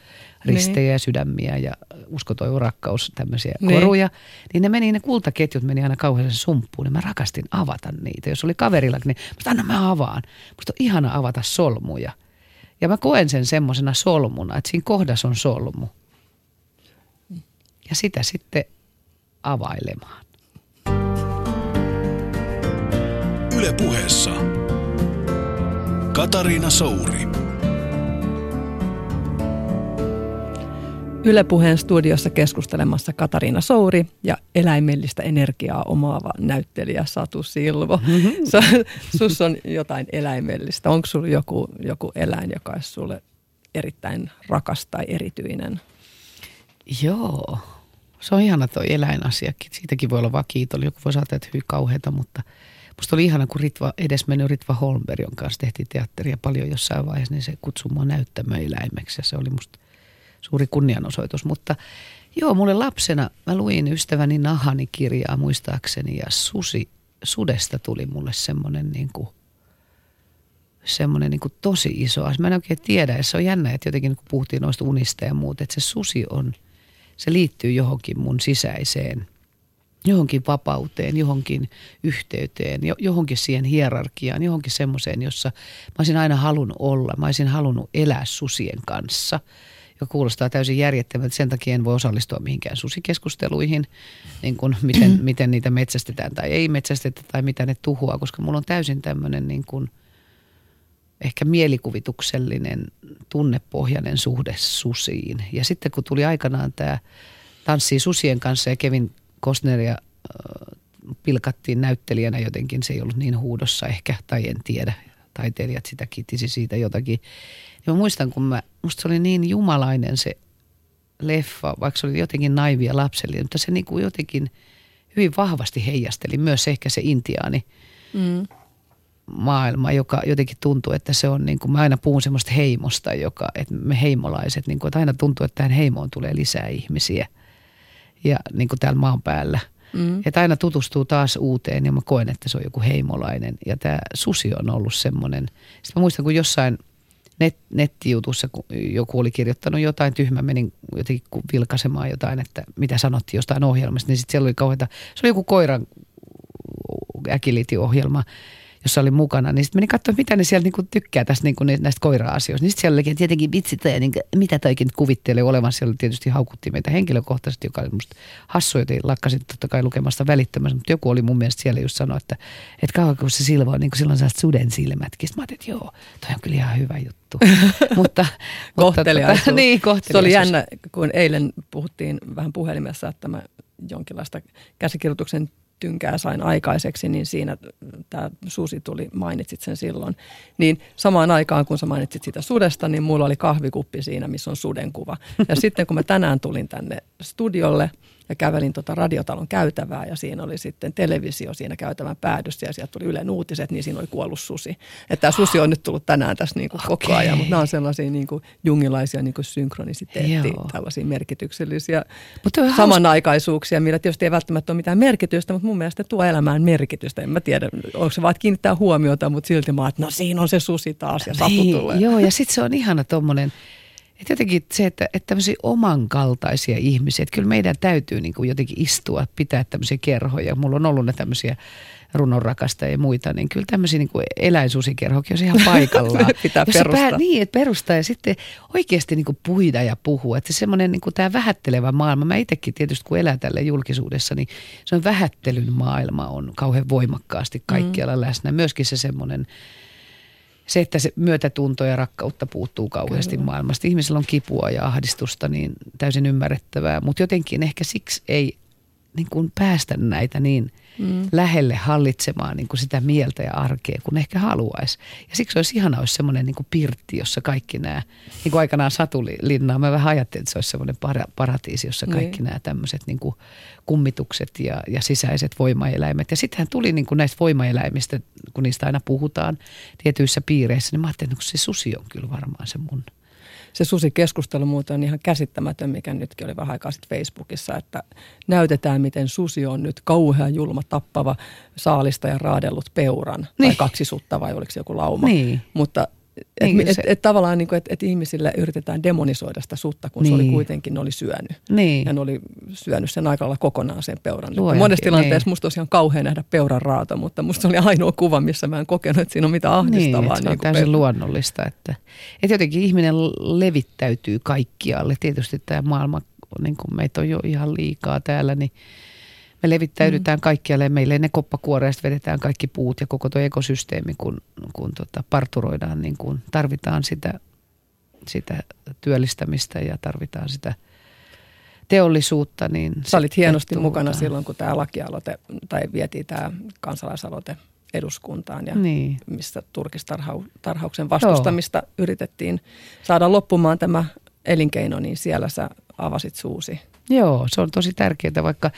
ristejä ja sydämiä ja uskotoivo rakkaus, tämmöisiä niin. koruja. Niin ne meni, ne kultaketjut meni aina kauhean sumppuun, niin mä rakastin avata niitä. Jos oli kaverilla, niin mä anna mä avaan. Musta on ihana avata solmuja. Ja mä koen sen semmoisena solmuna, että siinä kohdassa on solmu. Ja sitä sitten availemaan. Yle puheessa Katariina Souri. Yle Puheen studiossa keskustelemassa Katariina Souri ja eläimellistä energiaa omaava näyttelijä Satu Silvo. Mm-hmm. Sus on jotain eläimellistä. Onko sinulla joku, joku eläin, joka olisi sulle erittäin rakas tai erityinen? Joo, se on ihana toi eläinasiakin. Siitäkin voi olla vaan kiitollinen. Joku voi saada, että hyvin kauheata, mutta musta oli ihana, kun Ritva, edes mennyt Ritva Holmberg, jonka kanssa tehtiin teatteria paljon jossain vaiheessa, niin se kutsui mua näyttämään eläimeksi ja se oli musta suuri kunnianosoitus. Mutta joo, mulle lapsena mä luin ystäväni Nahani kirjaa muistaakseni ja susi, sudesta tuli mulle semmoinen niin kuin, semmoinen niin tosi iso asia. Mä en oikein tiedä ja se on jännä, että jotenkin kun puhuttiin noista unista ja muuta, että se susi on, se liittyy johonkin mun sisäiseen – johonkin vapauteen, johonkin yhteyteen, johonkin siihen hierarkiaan, johonkin semmoiseen, jossa mä olisin aina halunnut olla. Mä olisin halunnut elää susien kanssa joka kuulostaa täysin järjettömältä. Sen takia en voi osallistua mihinkään susikeskusteluihin, niin kuin miten, miten niitä metsästetään tai ei metsästetä tai mitä ne tuhoaa, koska mulla on täysin tämmöinen niin kuin ehkä mielikuvituksellinen, tunnepohjainen suhde susiin. Ja sitten kun tuli aikanaan tämä Tanssii susien kanssa ja Kevin Costneria äh, pilkattiin näyttelijänä jotenkin, se ei ollut niin huudossa ehkä, tai en tiedä, taiteilijat sitä kittisi siitä jotakin. Ja mä muistan, kun mä, musta se oli niin jumalainen se leffa, vaikka se oli jotenkin naivia lapsellinen, mutta se niin kuin jotenkin hyvin vahvasti heijasteli myös ehkä se intiaani mm. maailma, joka jotenkin tuntuu, että se on niin kuin, mä aina puhun semmoista heimosta, joka, että me heimolaiset, niin kuin, että aina tuntuu, että tähän heimoon tulee lisää ihmisiä ja niin kuin täällä maan päällä. Mm. Että aina tutustuu taas uuteen ja mä koen, että se on joku heimolainen. Ja tämä susi on ollut semmoinen. Sitten mä muistan, kun jossain net, nettijutussa, kun joku oli kirjoittanut jotain tyhmä, menin jotenkin vilkaisemaan jotain, että mitä sanottiin jostain ohjelmasta, niin sitten siellä oli kauheita, se oli joku koiran äkilitiohjelma, jossa oli mukana, niin sitten menin katsomaan, mitä ne siellä niinku tykkää tästä niinku näistä koira-asioista. Niin sitten siellä olikin tietenkin vitsit ja niin, mitä toikin kuvittelee olevan. Siellä tietysti haukuttiin meitä henkilökohtaisesti, joka oli musta hassu, joten lakkasin totta kai lukemasta välittömästi. Mutta joku oli mun mielestä siellä just sanoa, että, että kauan kun se silvo on, niin kuin silloin saa suden silmätkin. Sitten mä ajattelin, että joo, toi on kyllä ihan hyvä juttu. mutta, kohteliaisuus. Tota, niin, kohteliaisuus. Se oli jännä, kun eilen puhuttiin vähän puhelimessa, että mä jonkinlaista käsikirjoituksen tynkää sain aikaiseksi, niin siinä tämä susi tuli, mainitsit sen silloin. Niin samaan aikaan, kun sä mainitsit sitä sudesta, niin mulla oli kahvikuppi siinä, missä on sudenkuva. Ja sitten kun mä tänään tulin tänne studiolle – ja kävelin tota radiotalon käytävää ja siinä oli sitten televisio siinä käytävän päädyssä ja sieltä tuli Ylen uutiset, niin siinä oli kuollut susi. Että tämä susi on nyt tullut tänään tässä niin kuin okay. koko ajan, mutta nämä on sellaisia niin kuin jungilaisia niin kuin synkronisiteetti, tällaisia merkityksellisiä mutta samanaikaisuuksia, millä tietysti ei välttämättä ole mitään merkitystä, mutta mun mielestä tuo elämään merkitystä. En mä tiedä, onko se vaan kiinnittää huomiota, mutta silti mä että no siinä on se susi taas ja niin, tulee. Joo, ja sitten se on ihana tuommoinen että jotenkin se, että, että tämmöisiä omankaltaisia ihmisiä, että kyllä meidän täytyy niin kuin jotenkin istua, pitää tämmöisiä kerhoja. Mulla on ollut ne tämmöisiä runonrakasta ja muita, niin kyllä tämmöisiä niin eläinsusikerhokin on ihan paikallaan. Pitää Jos perustaa. Pää, niin, että perustaa ja sitten oikeasti niin kuin puida ja puhua. Että semmoinen niin kuin tämä vähättelevä maailma, mä itsekin tietysti kun elän tällä julkisuudessa, niin se on vähättelyn maailma on kauhean voimakkaasti kaikkialla mm. läsnä. Myöskin se semmoinen se, että se myötätunto ja rakkautta puuttuu kauheasti Kyllä. maailmasta. Ihmisillä on kipua ja ahdistusta, niin täysin ymmärrettävää. Mutta jotenkin ehkä siksi ei niin kuin päästä näitä niin mm. lähelle hallitsemaan niin kuin sitä mieltä ja arkea, kun ehkä haluaisi. Ja siksi olisi ihana, olisi semmoinen niin pirtti, jossa kaikki nämä, niin kuin aikanaan Satulinnaa, mä vähän ajattelin, että se olisi semmoinen para, paratiisi, jossa niin. kaikki niin. nämä tämmöiset niin kuin kummitukset ja, ja sisäiset voimaeläimet. Ja sittenhän tuli niin kuin näistä voimaeläimistä, kun niistä aina puhutaan tietyissä piireissä, niin mä ajattelin, että se susi on kyllä varmaan se mun – se susikeskustelu muuten on ihan käsittämätön, mikä nytkin oli vähän aikaa sitten Facebookissa, että näytetään, miten susi on nyt kauhean julma, tappava saalista ja raadellut peuran. Niin. Tai kaksi sutta vai oliko se joku lauma. Niin. Mutta niin, et, et, et tavallaan niin että et ihmisille yritetään demonisoida sitä sutta, kun niin. se oli niin. kuitenkin, ne oli syönyt. Niin. Ja ne oli syönyt sen aikalla kokonaan sen peuran. Luojankin, monessa tilanteessa niin. musta olisi ihan kauhean nähdä peuran raato, mutta musta oli ainoa kuva, missä mä en kokenut, että siinä on mitään ahdistavaa. Niin, että se on niin täysin pe- luonnollista. Että, että jotenkin ihminen levittäytyy kaikkialle. Tietysti tämä maailma, niin kuin meitä on jo ihan liikaa täällä, niin me levittäydytään mm. kaikkialle meille ne koppakuoreista vedetään kaikki puut ja koko tuo ekosysteemi, kun, kun tota parturoidaan, niin kun tarvitaan sitä, sitä työllistämistä ja tarvitaan sitä teollisuutta. Niin Sä olit hienosti sitten mukana silloin, kun tämä lakialoite, tai vietiin tämä kansalaisaloite eduskuntaan, ja Niin. missä turkistarhauksen vastustamista Joo. yritettiin saada loppumaan tämä elinkeino, niin siellä sä avasit suusi. Joo, se on tosi tärkeää, vaikka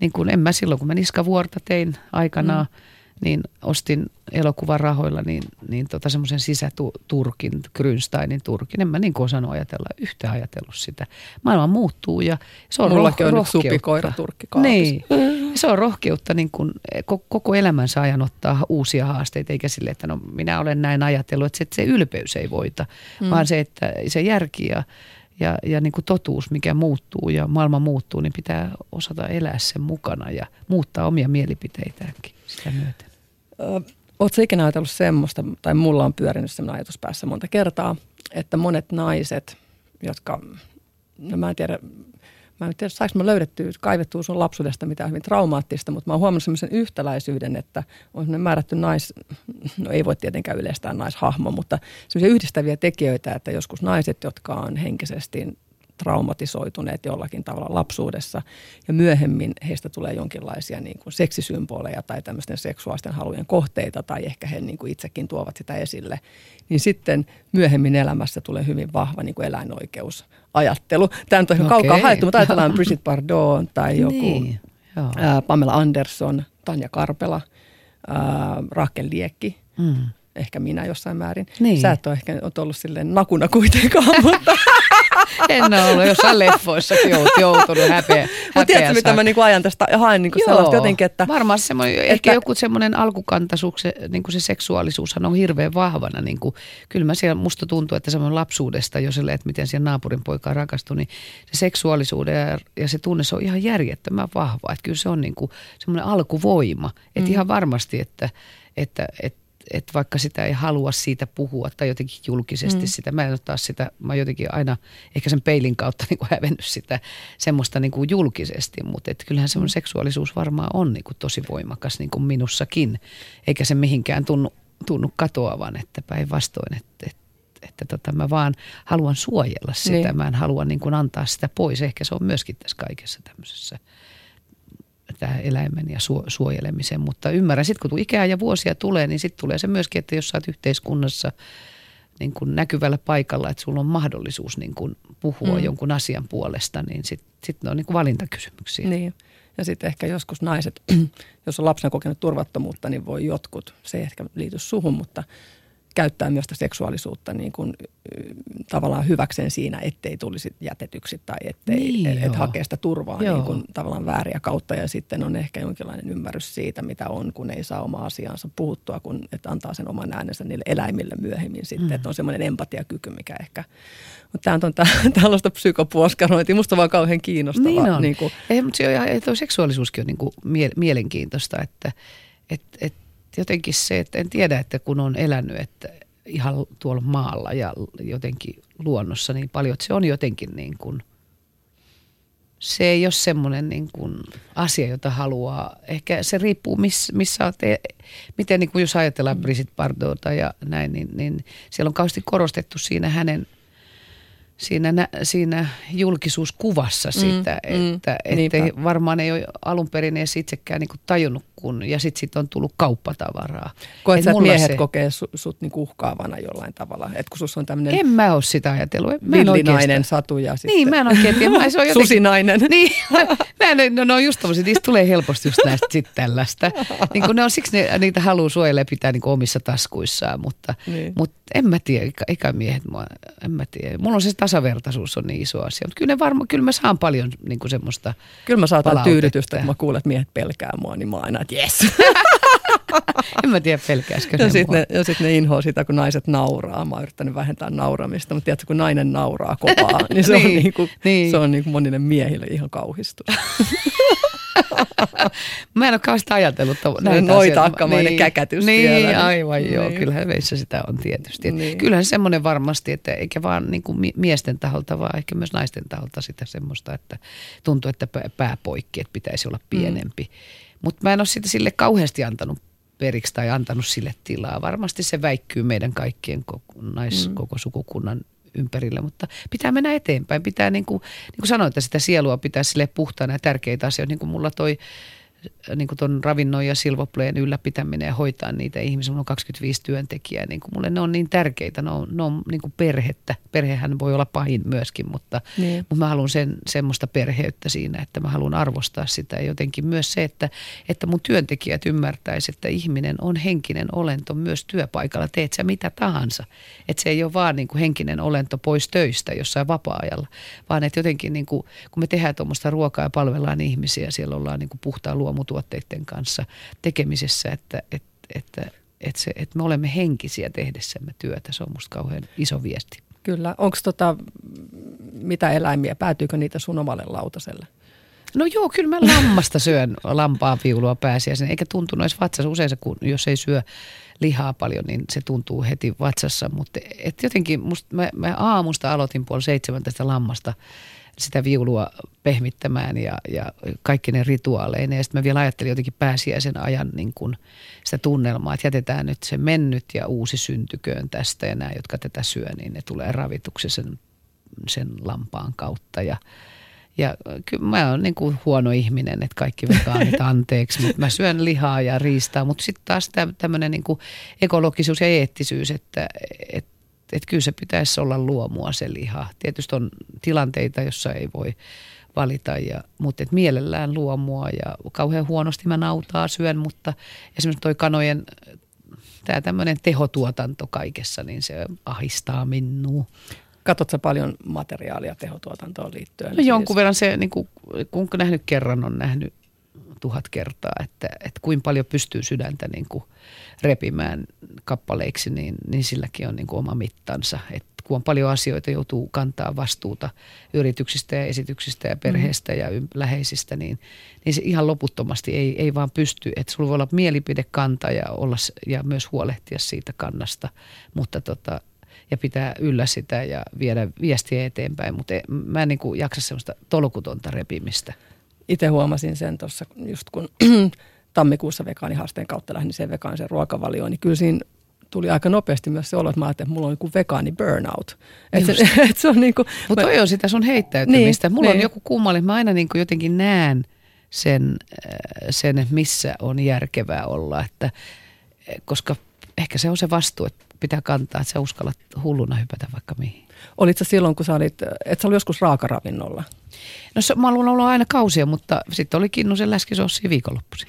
niin kun en mä silloin, kun mä niskavuorta tein aikanaan, mm. niin ostin elokuvan rahoilla niin, niin tota semmoisen sisäturkin, Grünsteinin turkin. En mä niin kuin osannut ajatella, yhtä ajatellut sitä. Maailma muuttuu ja se on Mullakin roh- on nyt rohkeutta. supikoira turkki kaapissa. Niin, se on rohkeutta niin kuin ko- koko elämänsä ajan ottaa uusia haasteita, eikä sille, että no minä olen näin ajatellut, että se, että se ylpeys ei voita, mm. vaan se, että se järki ja, ja, ja niin kuin totuus, mikä muuttuu ja maailma muuttuu, niin pitää osata elää sen mukana ja muuttaa omia mielipiteitäänkin sitä myöten. Oletko ikinä ajatellut semmoista, tai mulla on pyörinyt semmoinen ajatus päässä monta kertaa, että monet naiset, jotka, no mä en tiedä, mä en tiedä, saanko mä löydettyä, kaivettua sun lapsuudesta mitään hyvin traumaattista, mutta mä oon huomannut semmoisen yhtäläisyyden, että on semmoinen määrätty nais, no ei voi tietenkään yleistää naishahmo, mutta semmoisia yhdistäviä tekijöitä, että joskus naiset, jotka on henkisesti traumatisoituneet jollakin tavalla lapsuudessa ja myöhemmin heistä tulee jonkinlaisia niin kuin seksisymboleja tai tämmöisten seksuaalisten halujen kohteita tai ehkä he niin kuin itsekin tuovat sitä esille, niin sitten myöhemmin elämässä tulee hyvin vahva niin kuin eläinoikeusajattelu. Tämä on okay. kaukaa haettu, mutta ajatellaan Brigitte Bardot tai joku Niin, joo. ää, Pamela Anderson, Tanja Karpela, ää, Raakel Liekki, Mm. ehkä minä jossain määrin. Niin. Sä et ole ehkä oot ollut silleen nakuna kuitenkaan, mutta En ole ollut jossain leffoissakin jout- joutunut häpeä. Mutta tiedätkö, mitä mä niinku ajan tästä, haen niinku sellaista jotenkin, että Varmaan semmoinen, että- ehkä joku semmoinen alkukantaisuus, se, niin kuin se seksuaalisuushan on hirveän vahvana. Niin kuin, kyllä mä siellä, musta tuntuu, että semmoinen lapsuudesta jo sille, että miten siellä naapurin poika rakastui, niin se seksuaalisuuden ja, ja se tunne, se on ihan järjettömän vahva. Että kyllä se on niin kuin semmoinen alkuvoima. Että mm. ihan varmasti, että, että, että että vaikka sitä ei halua siitä puhua tai jotenkin julkisesti mm. sitä, mä en ole taas sitä, mä oon jotenkin aina ehkä sen peilin kautta niin kuin hävennyt sitä semmoista niin kuin julkisesti, mutta että kyllähän semmoinen seksuaalisuus varmaan on niin kuin tosi voimakas niin kuin minussakin, eikä se mihinkään tunnu, tunnu katoavan, että päinvastoin, että, että että tota, mä vaan haluan suojella sitä, niin. mä en halua niin kuin antaa sitä pois. Ehkä se on myöskin tässä kaikessa tämmöisessä tämä eläimen ja suo- suojelemisen, mutta ymmärrän, sitten kun ikää ja vuosia tulee, niin sitten tulee se myöskin, että jos sä oot yhteiskunnassa niin kuin näkyvällä paikalla, että sulla on mahdollisuus niin kuin puhua Mm. mm. jonkun asian puolesta, niin sitten sit ne on niin kuin valintakysymyksiä. Niin. Ja sitten ehkä joskus naiset, jos on lapsena kokenut turvattomuutta, niin voi jotkut, se ei ehkä liity suhun, mutta käyttää myös seksuaalisuutta niin kuin, tavallaan hyväkseen siinä, ettei tulisi jätetyksi tai ettei Niin, et, et joo. hakee sitä turvaa Joo. niin kuin, tavallaan vääriä kautta. Ja sitten on ehkä jonkinlainen ymmärrys siitä, mitä on, kun ei saa omaa asiansa puhuttua, kun että antaa sen oman äänensä niille eläimille myöhemmin sitten. Mm. Että on semmoinen empatiakyky, mikä ehkä... Mutta tämä on tää- tällaista psykopuoskarointia. Musta vaan kauhean kiinnostavaa. Niin on. Niin kuin, Ei, mutta se on, seksuaalisuuskin on niin kuin mie- mielenkiintoista, että et, et jotenkin se, että en tiedä, että kun on elänyt että ihan tuolla maalla ja jotenkin luonnossa niin paljon, että se on jotenkin niin kuin, se ei ole semmoinen niin kuin asia, jota haluaa. Ehkä se riippuu, miss, missä olet, e- miten niin kuin jos ajatellaan Brigitte Bardota ja näin, niin, niin siellä on kauheasti korostettu siinä hänen siinä, nä- siinä julkisuuskuvassa sitä, Mm, mm, että niinpä. ettei, varmaan ei ole alun perin edes itsekään niin tajunnut, kun, ja sitten sit on tullut kauppatavaraa. Koet Et sä, että miehet se- kokee su, sut niinku uhkaavana jollain tavalla? Että kun sus on tämmöinen En mä ole sitä ajatellut. Mä en villinainen oikeastaan- satu ja sitten Niin, mä en oikein tiedä. Mä, se on jotenkin, susinainen. Niin, mä en, no, ne on just tommosia, niistä tulee helposti just näistä sit tällaista. Niin kun ne on, siksi ne, niitä haluaa suojella ja pitää niin omissa taskuissaan, mutta, Niin. niin. mutta en mä tiedä, eikä, eikä miehet, mua, en mä tiedä. Mulla on se tasavertaisuus on niin iso asia, mutta kyllä, ne varma, kyllä mä saan paljon niin kuin semmoista, Kyllä mä saatan tyydytystä, kun mä kuulen, että miehet pelkää mua, niin mä aina, että jes. en mä tiedä pelkääskö Ja sitten ne, ja sit ne inhoaa sitä, kun naiset nauraa. Mä oon yrittänyt vähentää nauramista, mutta tiedätkö, kun nainen nauraa kovaa, niin se on, Niin, niinku, niin. se on niinku monille miehille ihan kauhistus. Mä en ole kauheasti ajatellut to, Sellainen noitaakkamainen käkätys Niin, vielä. aivan Niin. joo. Kyllähän meissä sitä on tietysti. Niin. Niin. Kyllähän semmoinen varmasti, että eikä vaan niin kuin miesten taholta, vaan ehkä myös naisten taholta sitä semmoista, että tuntuu, että pää- pää poikki, että pitäisi olla pienempi. Mm. Mutta mä en ole sitä sille kauheasti antanut periksi tai antanut sille tilaa. Varmasti se väikkyy meidän kaikkien koko, nais, mm. koko sukukunnan ympärillä, mutta pitää mennä eteenpäin. Pitää niin kuin, niin kuin sanoin, että sitä sielua pitää sille puhtaana ja tärkeitä asioita, niin kuin mulla toi niin kuin ton ravinnon ja silvopleen ylläpitäminen ja hoitaa niitä ihmisiä. Mulla on 25 työntekijää. Niin kuin mulle ne on niin tärkeitä. Ne on, ne on niin kuin perhettä. Perhehän voi olla pahin myöskin, mutta, niin. mutta mä haluan sen, semmoista perheyttä siinä, että mä haluan arvostaa sitä. Ja jotenkin myös se, että, että mun työntekijät ymmärtäisivät, että ihminen on henkinen olento myös työpaikalla. Teet sä mitä tahansa. Että se ei ole vaan niin kuin henkinen olento pois töistä jossain vapaa-ajalla, vaan että jotenkin niin kuin, kun me tehdään tuommoista ruokaa ja palvellaan ihmisiä, siellä ollaan niin kuin puhtaan luomutuotteiden kanssa tekemisessä, että, että, että, että, se, että me olemme henkisiä tehdessämme työtä. Se on musta kauhean iso viesti. Kyllä. Onko tota, mitä eläimiä, päätyykö niitä sun omalle lautaselle? No joo, kyllä mä lammasta syön lampaa viulua pääsiäisen, eikä tuntunut edes vatsassa. Usein se, kun, jos ei syö lihaa paljon, niin se tuntuu heti vatsassa. Mutta et jotenkin musta, mä, mä aamusta aloitin puoli seitsemän tästä lammasta sitä viulua pehmittämään ja, ja kaikki ne rituaaleineen. Ja sitten mä vielä ajattelin jotenkin pääsiäisen ajan niin kuin sitä tunnelmaa, että jätetään nyt se mennyt ja uusi syntyköön tästä. Ja nämä, jotka tätä syö, niin ne tulee ravituksi sen, sen lampaan kautta. Ja, ja kyllä mä oon niin kuin huono ihminen, että kaikki vegaanit anteeksi, mutta mä syön lihaa ja riistaa. Mutta sitten taas tämmöinen niin ekologisuus ja eettisyys, että, että että kyllä se pitäisi olla luomua se liha. Tietysti on tilanteita, jossa ei voi valita, ja, mutta et mielellään luomua ja kauhean huonosti mä nautaa syön, mutta esimerkiksi toi kanojen tämä tämmöinen tehotuotanto kaikessa, niin se ahistaa minua. Katsotko paljon materiaalia tehotuotantoon liittyen? No siis? jonkun verran se, niin kuin, kun nähnyt kerran, on nähnyt tuhat kertaa, että, että kuinka paljon pystyy sydäntä niin kuin repimään kappaleiksi, niin, niin silläkin on niin kuin oma mittansa. Että kun on paljon asioita, joutuu kantaa vastuuta yrityksistä ja esityksistä ja perheestä mm. ja läheisistä, niin, niin se ihan loputtomasti ei, ei vaan pysty. Että sulla voi olla mielipidekanta ja, olla, ja myös huolehtia siitä kannasta, mutta tota, ja pitää yllä sitä ja viedä viestiä eteenpäin, mutta mä en niin kuin jaksa semmoista tolkutonta repimistä itse huomasin sen tuossa just kun tammikuussa vegaanihaasteen kautta lähdin sen vegaanisen ruokavalioon, niin kyllä siinä tuli aika nopeasti myös se olo, että mä ajattelin, että mulla on joku vegaani burnout. Et se, et se on niinku, Mutta toi on sitä sun heittäytymistä. Niin, mulla niin. on joku kummallinen, mä aina niinku jotenkin näen sen, äh, sen, missä on järkevää olla, että koska ehkä se on se vastuu, että pitää kantaa, että sä uskallat hulluna hypätä vaikka mihin. Olitko silloin, kun sä olit, että sä olit joskus raakaravinnolla? No se, mä olen ollut aina kausia, mutta sitten oli kinnusen läskisossi viikonloppuisin.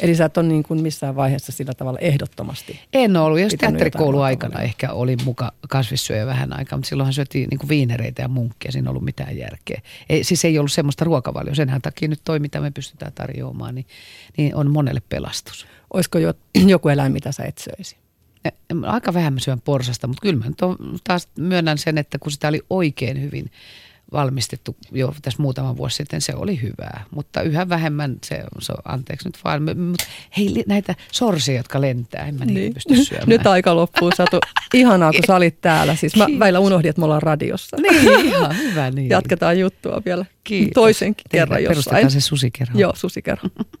Eli sä et ole niin kuin missään vaiheessa sillä tavalla ehdottomasti En ollut, jos teatterikouluaikana ehkä oli muka kasvissyöjä vähän aikaa, mutta silloinhan syötiin niin kuin viinereitä ja munkkia, siinä ei ollut mitään järkeä. Ei, siis ei ollut semmoista ruokavalioa, senhän takia nyt toi, mitä me pystytään tarjoamaan, niin, niin on monelle pelastus. Olisiko jo, joku eläin, mitä sä et söisi? Aika vähän mä syön porsasta, mutta kyllä mä nyt taas myönnän sen, että kun sitä oli oikein hyvin valmistettu jo tässä muutama vuosi sitten, se oli hyvää. Mutta yhä vähemmän se, se anteeksi nyt vaan. Mutta hei, näitä sorsia, jotka lentää, en mä niin. pysty syömään. Nyt aika loppuu, Satu. Ihanaa, kun sä olit täällä. Siis mä väillä unohdin, että me ollaan radiossa. Niin, ihan hyvä niin. Jatketaan juttua vielä Kiitos. toisenkin kerran jossain. Perustetaan se susikerho. Joo, susikerho.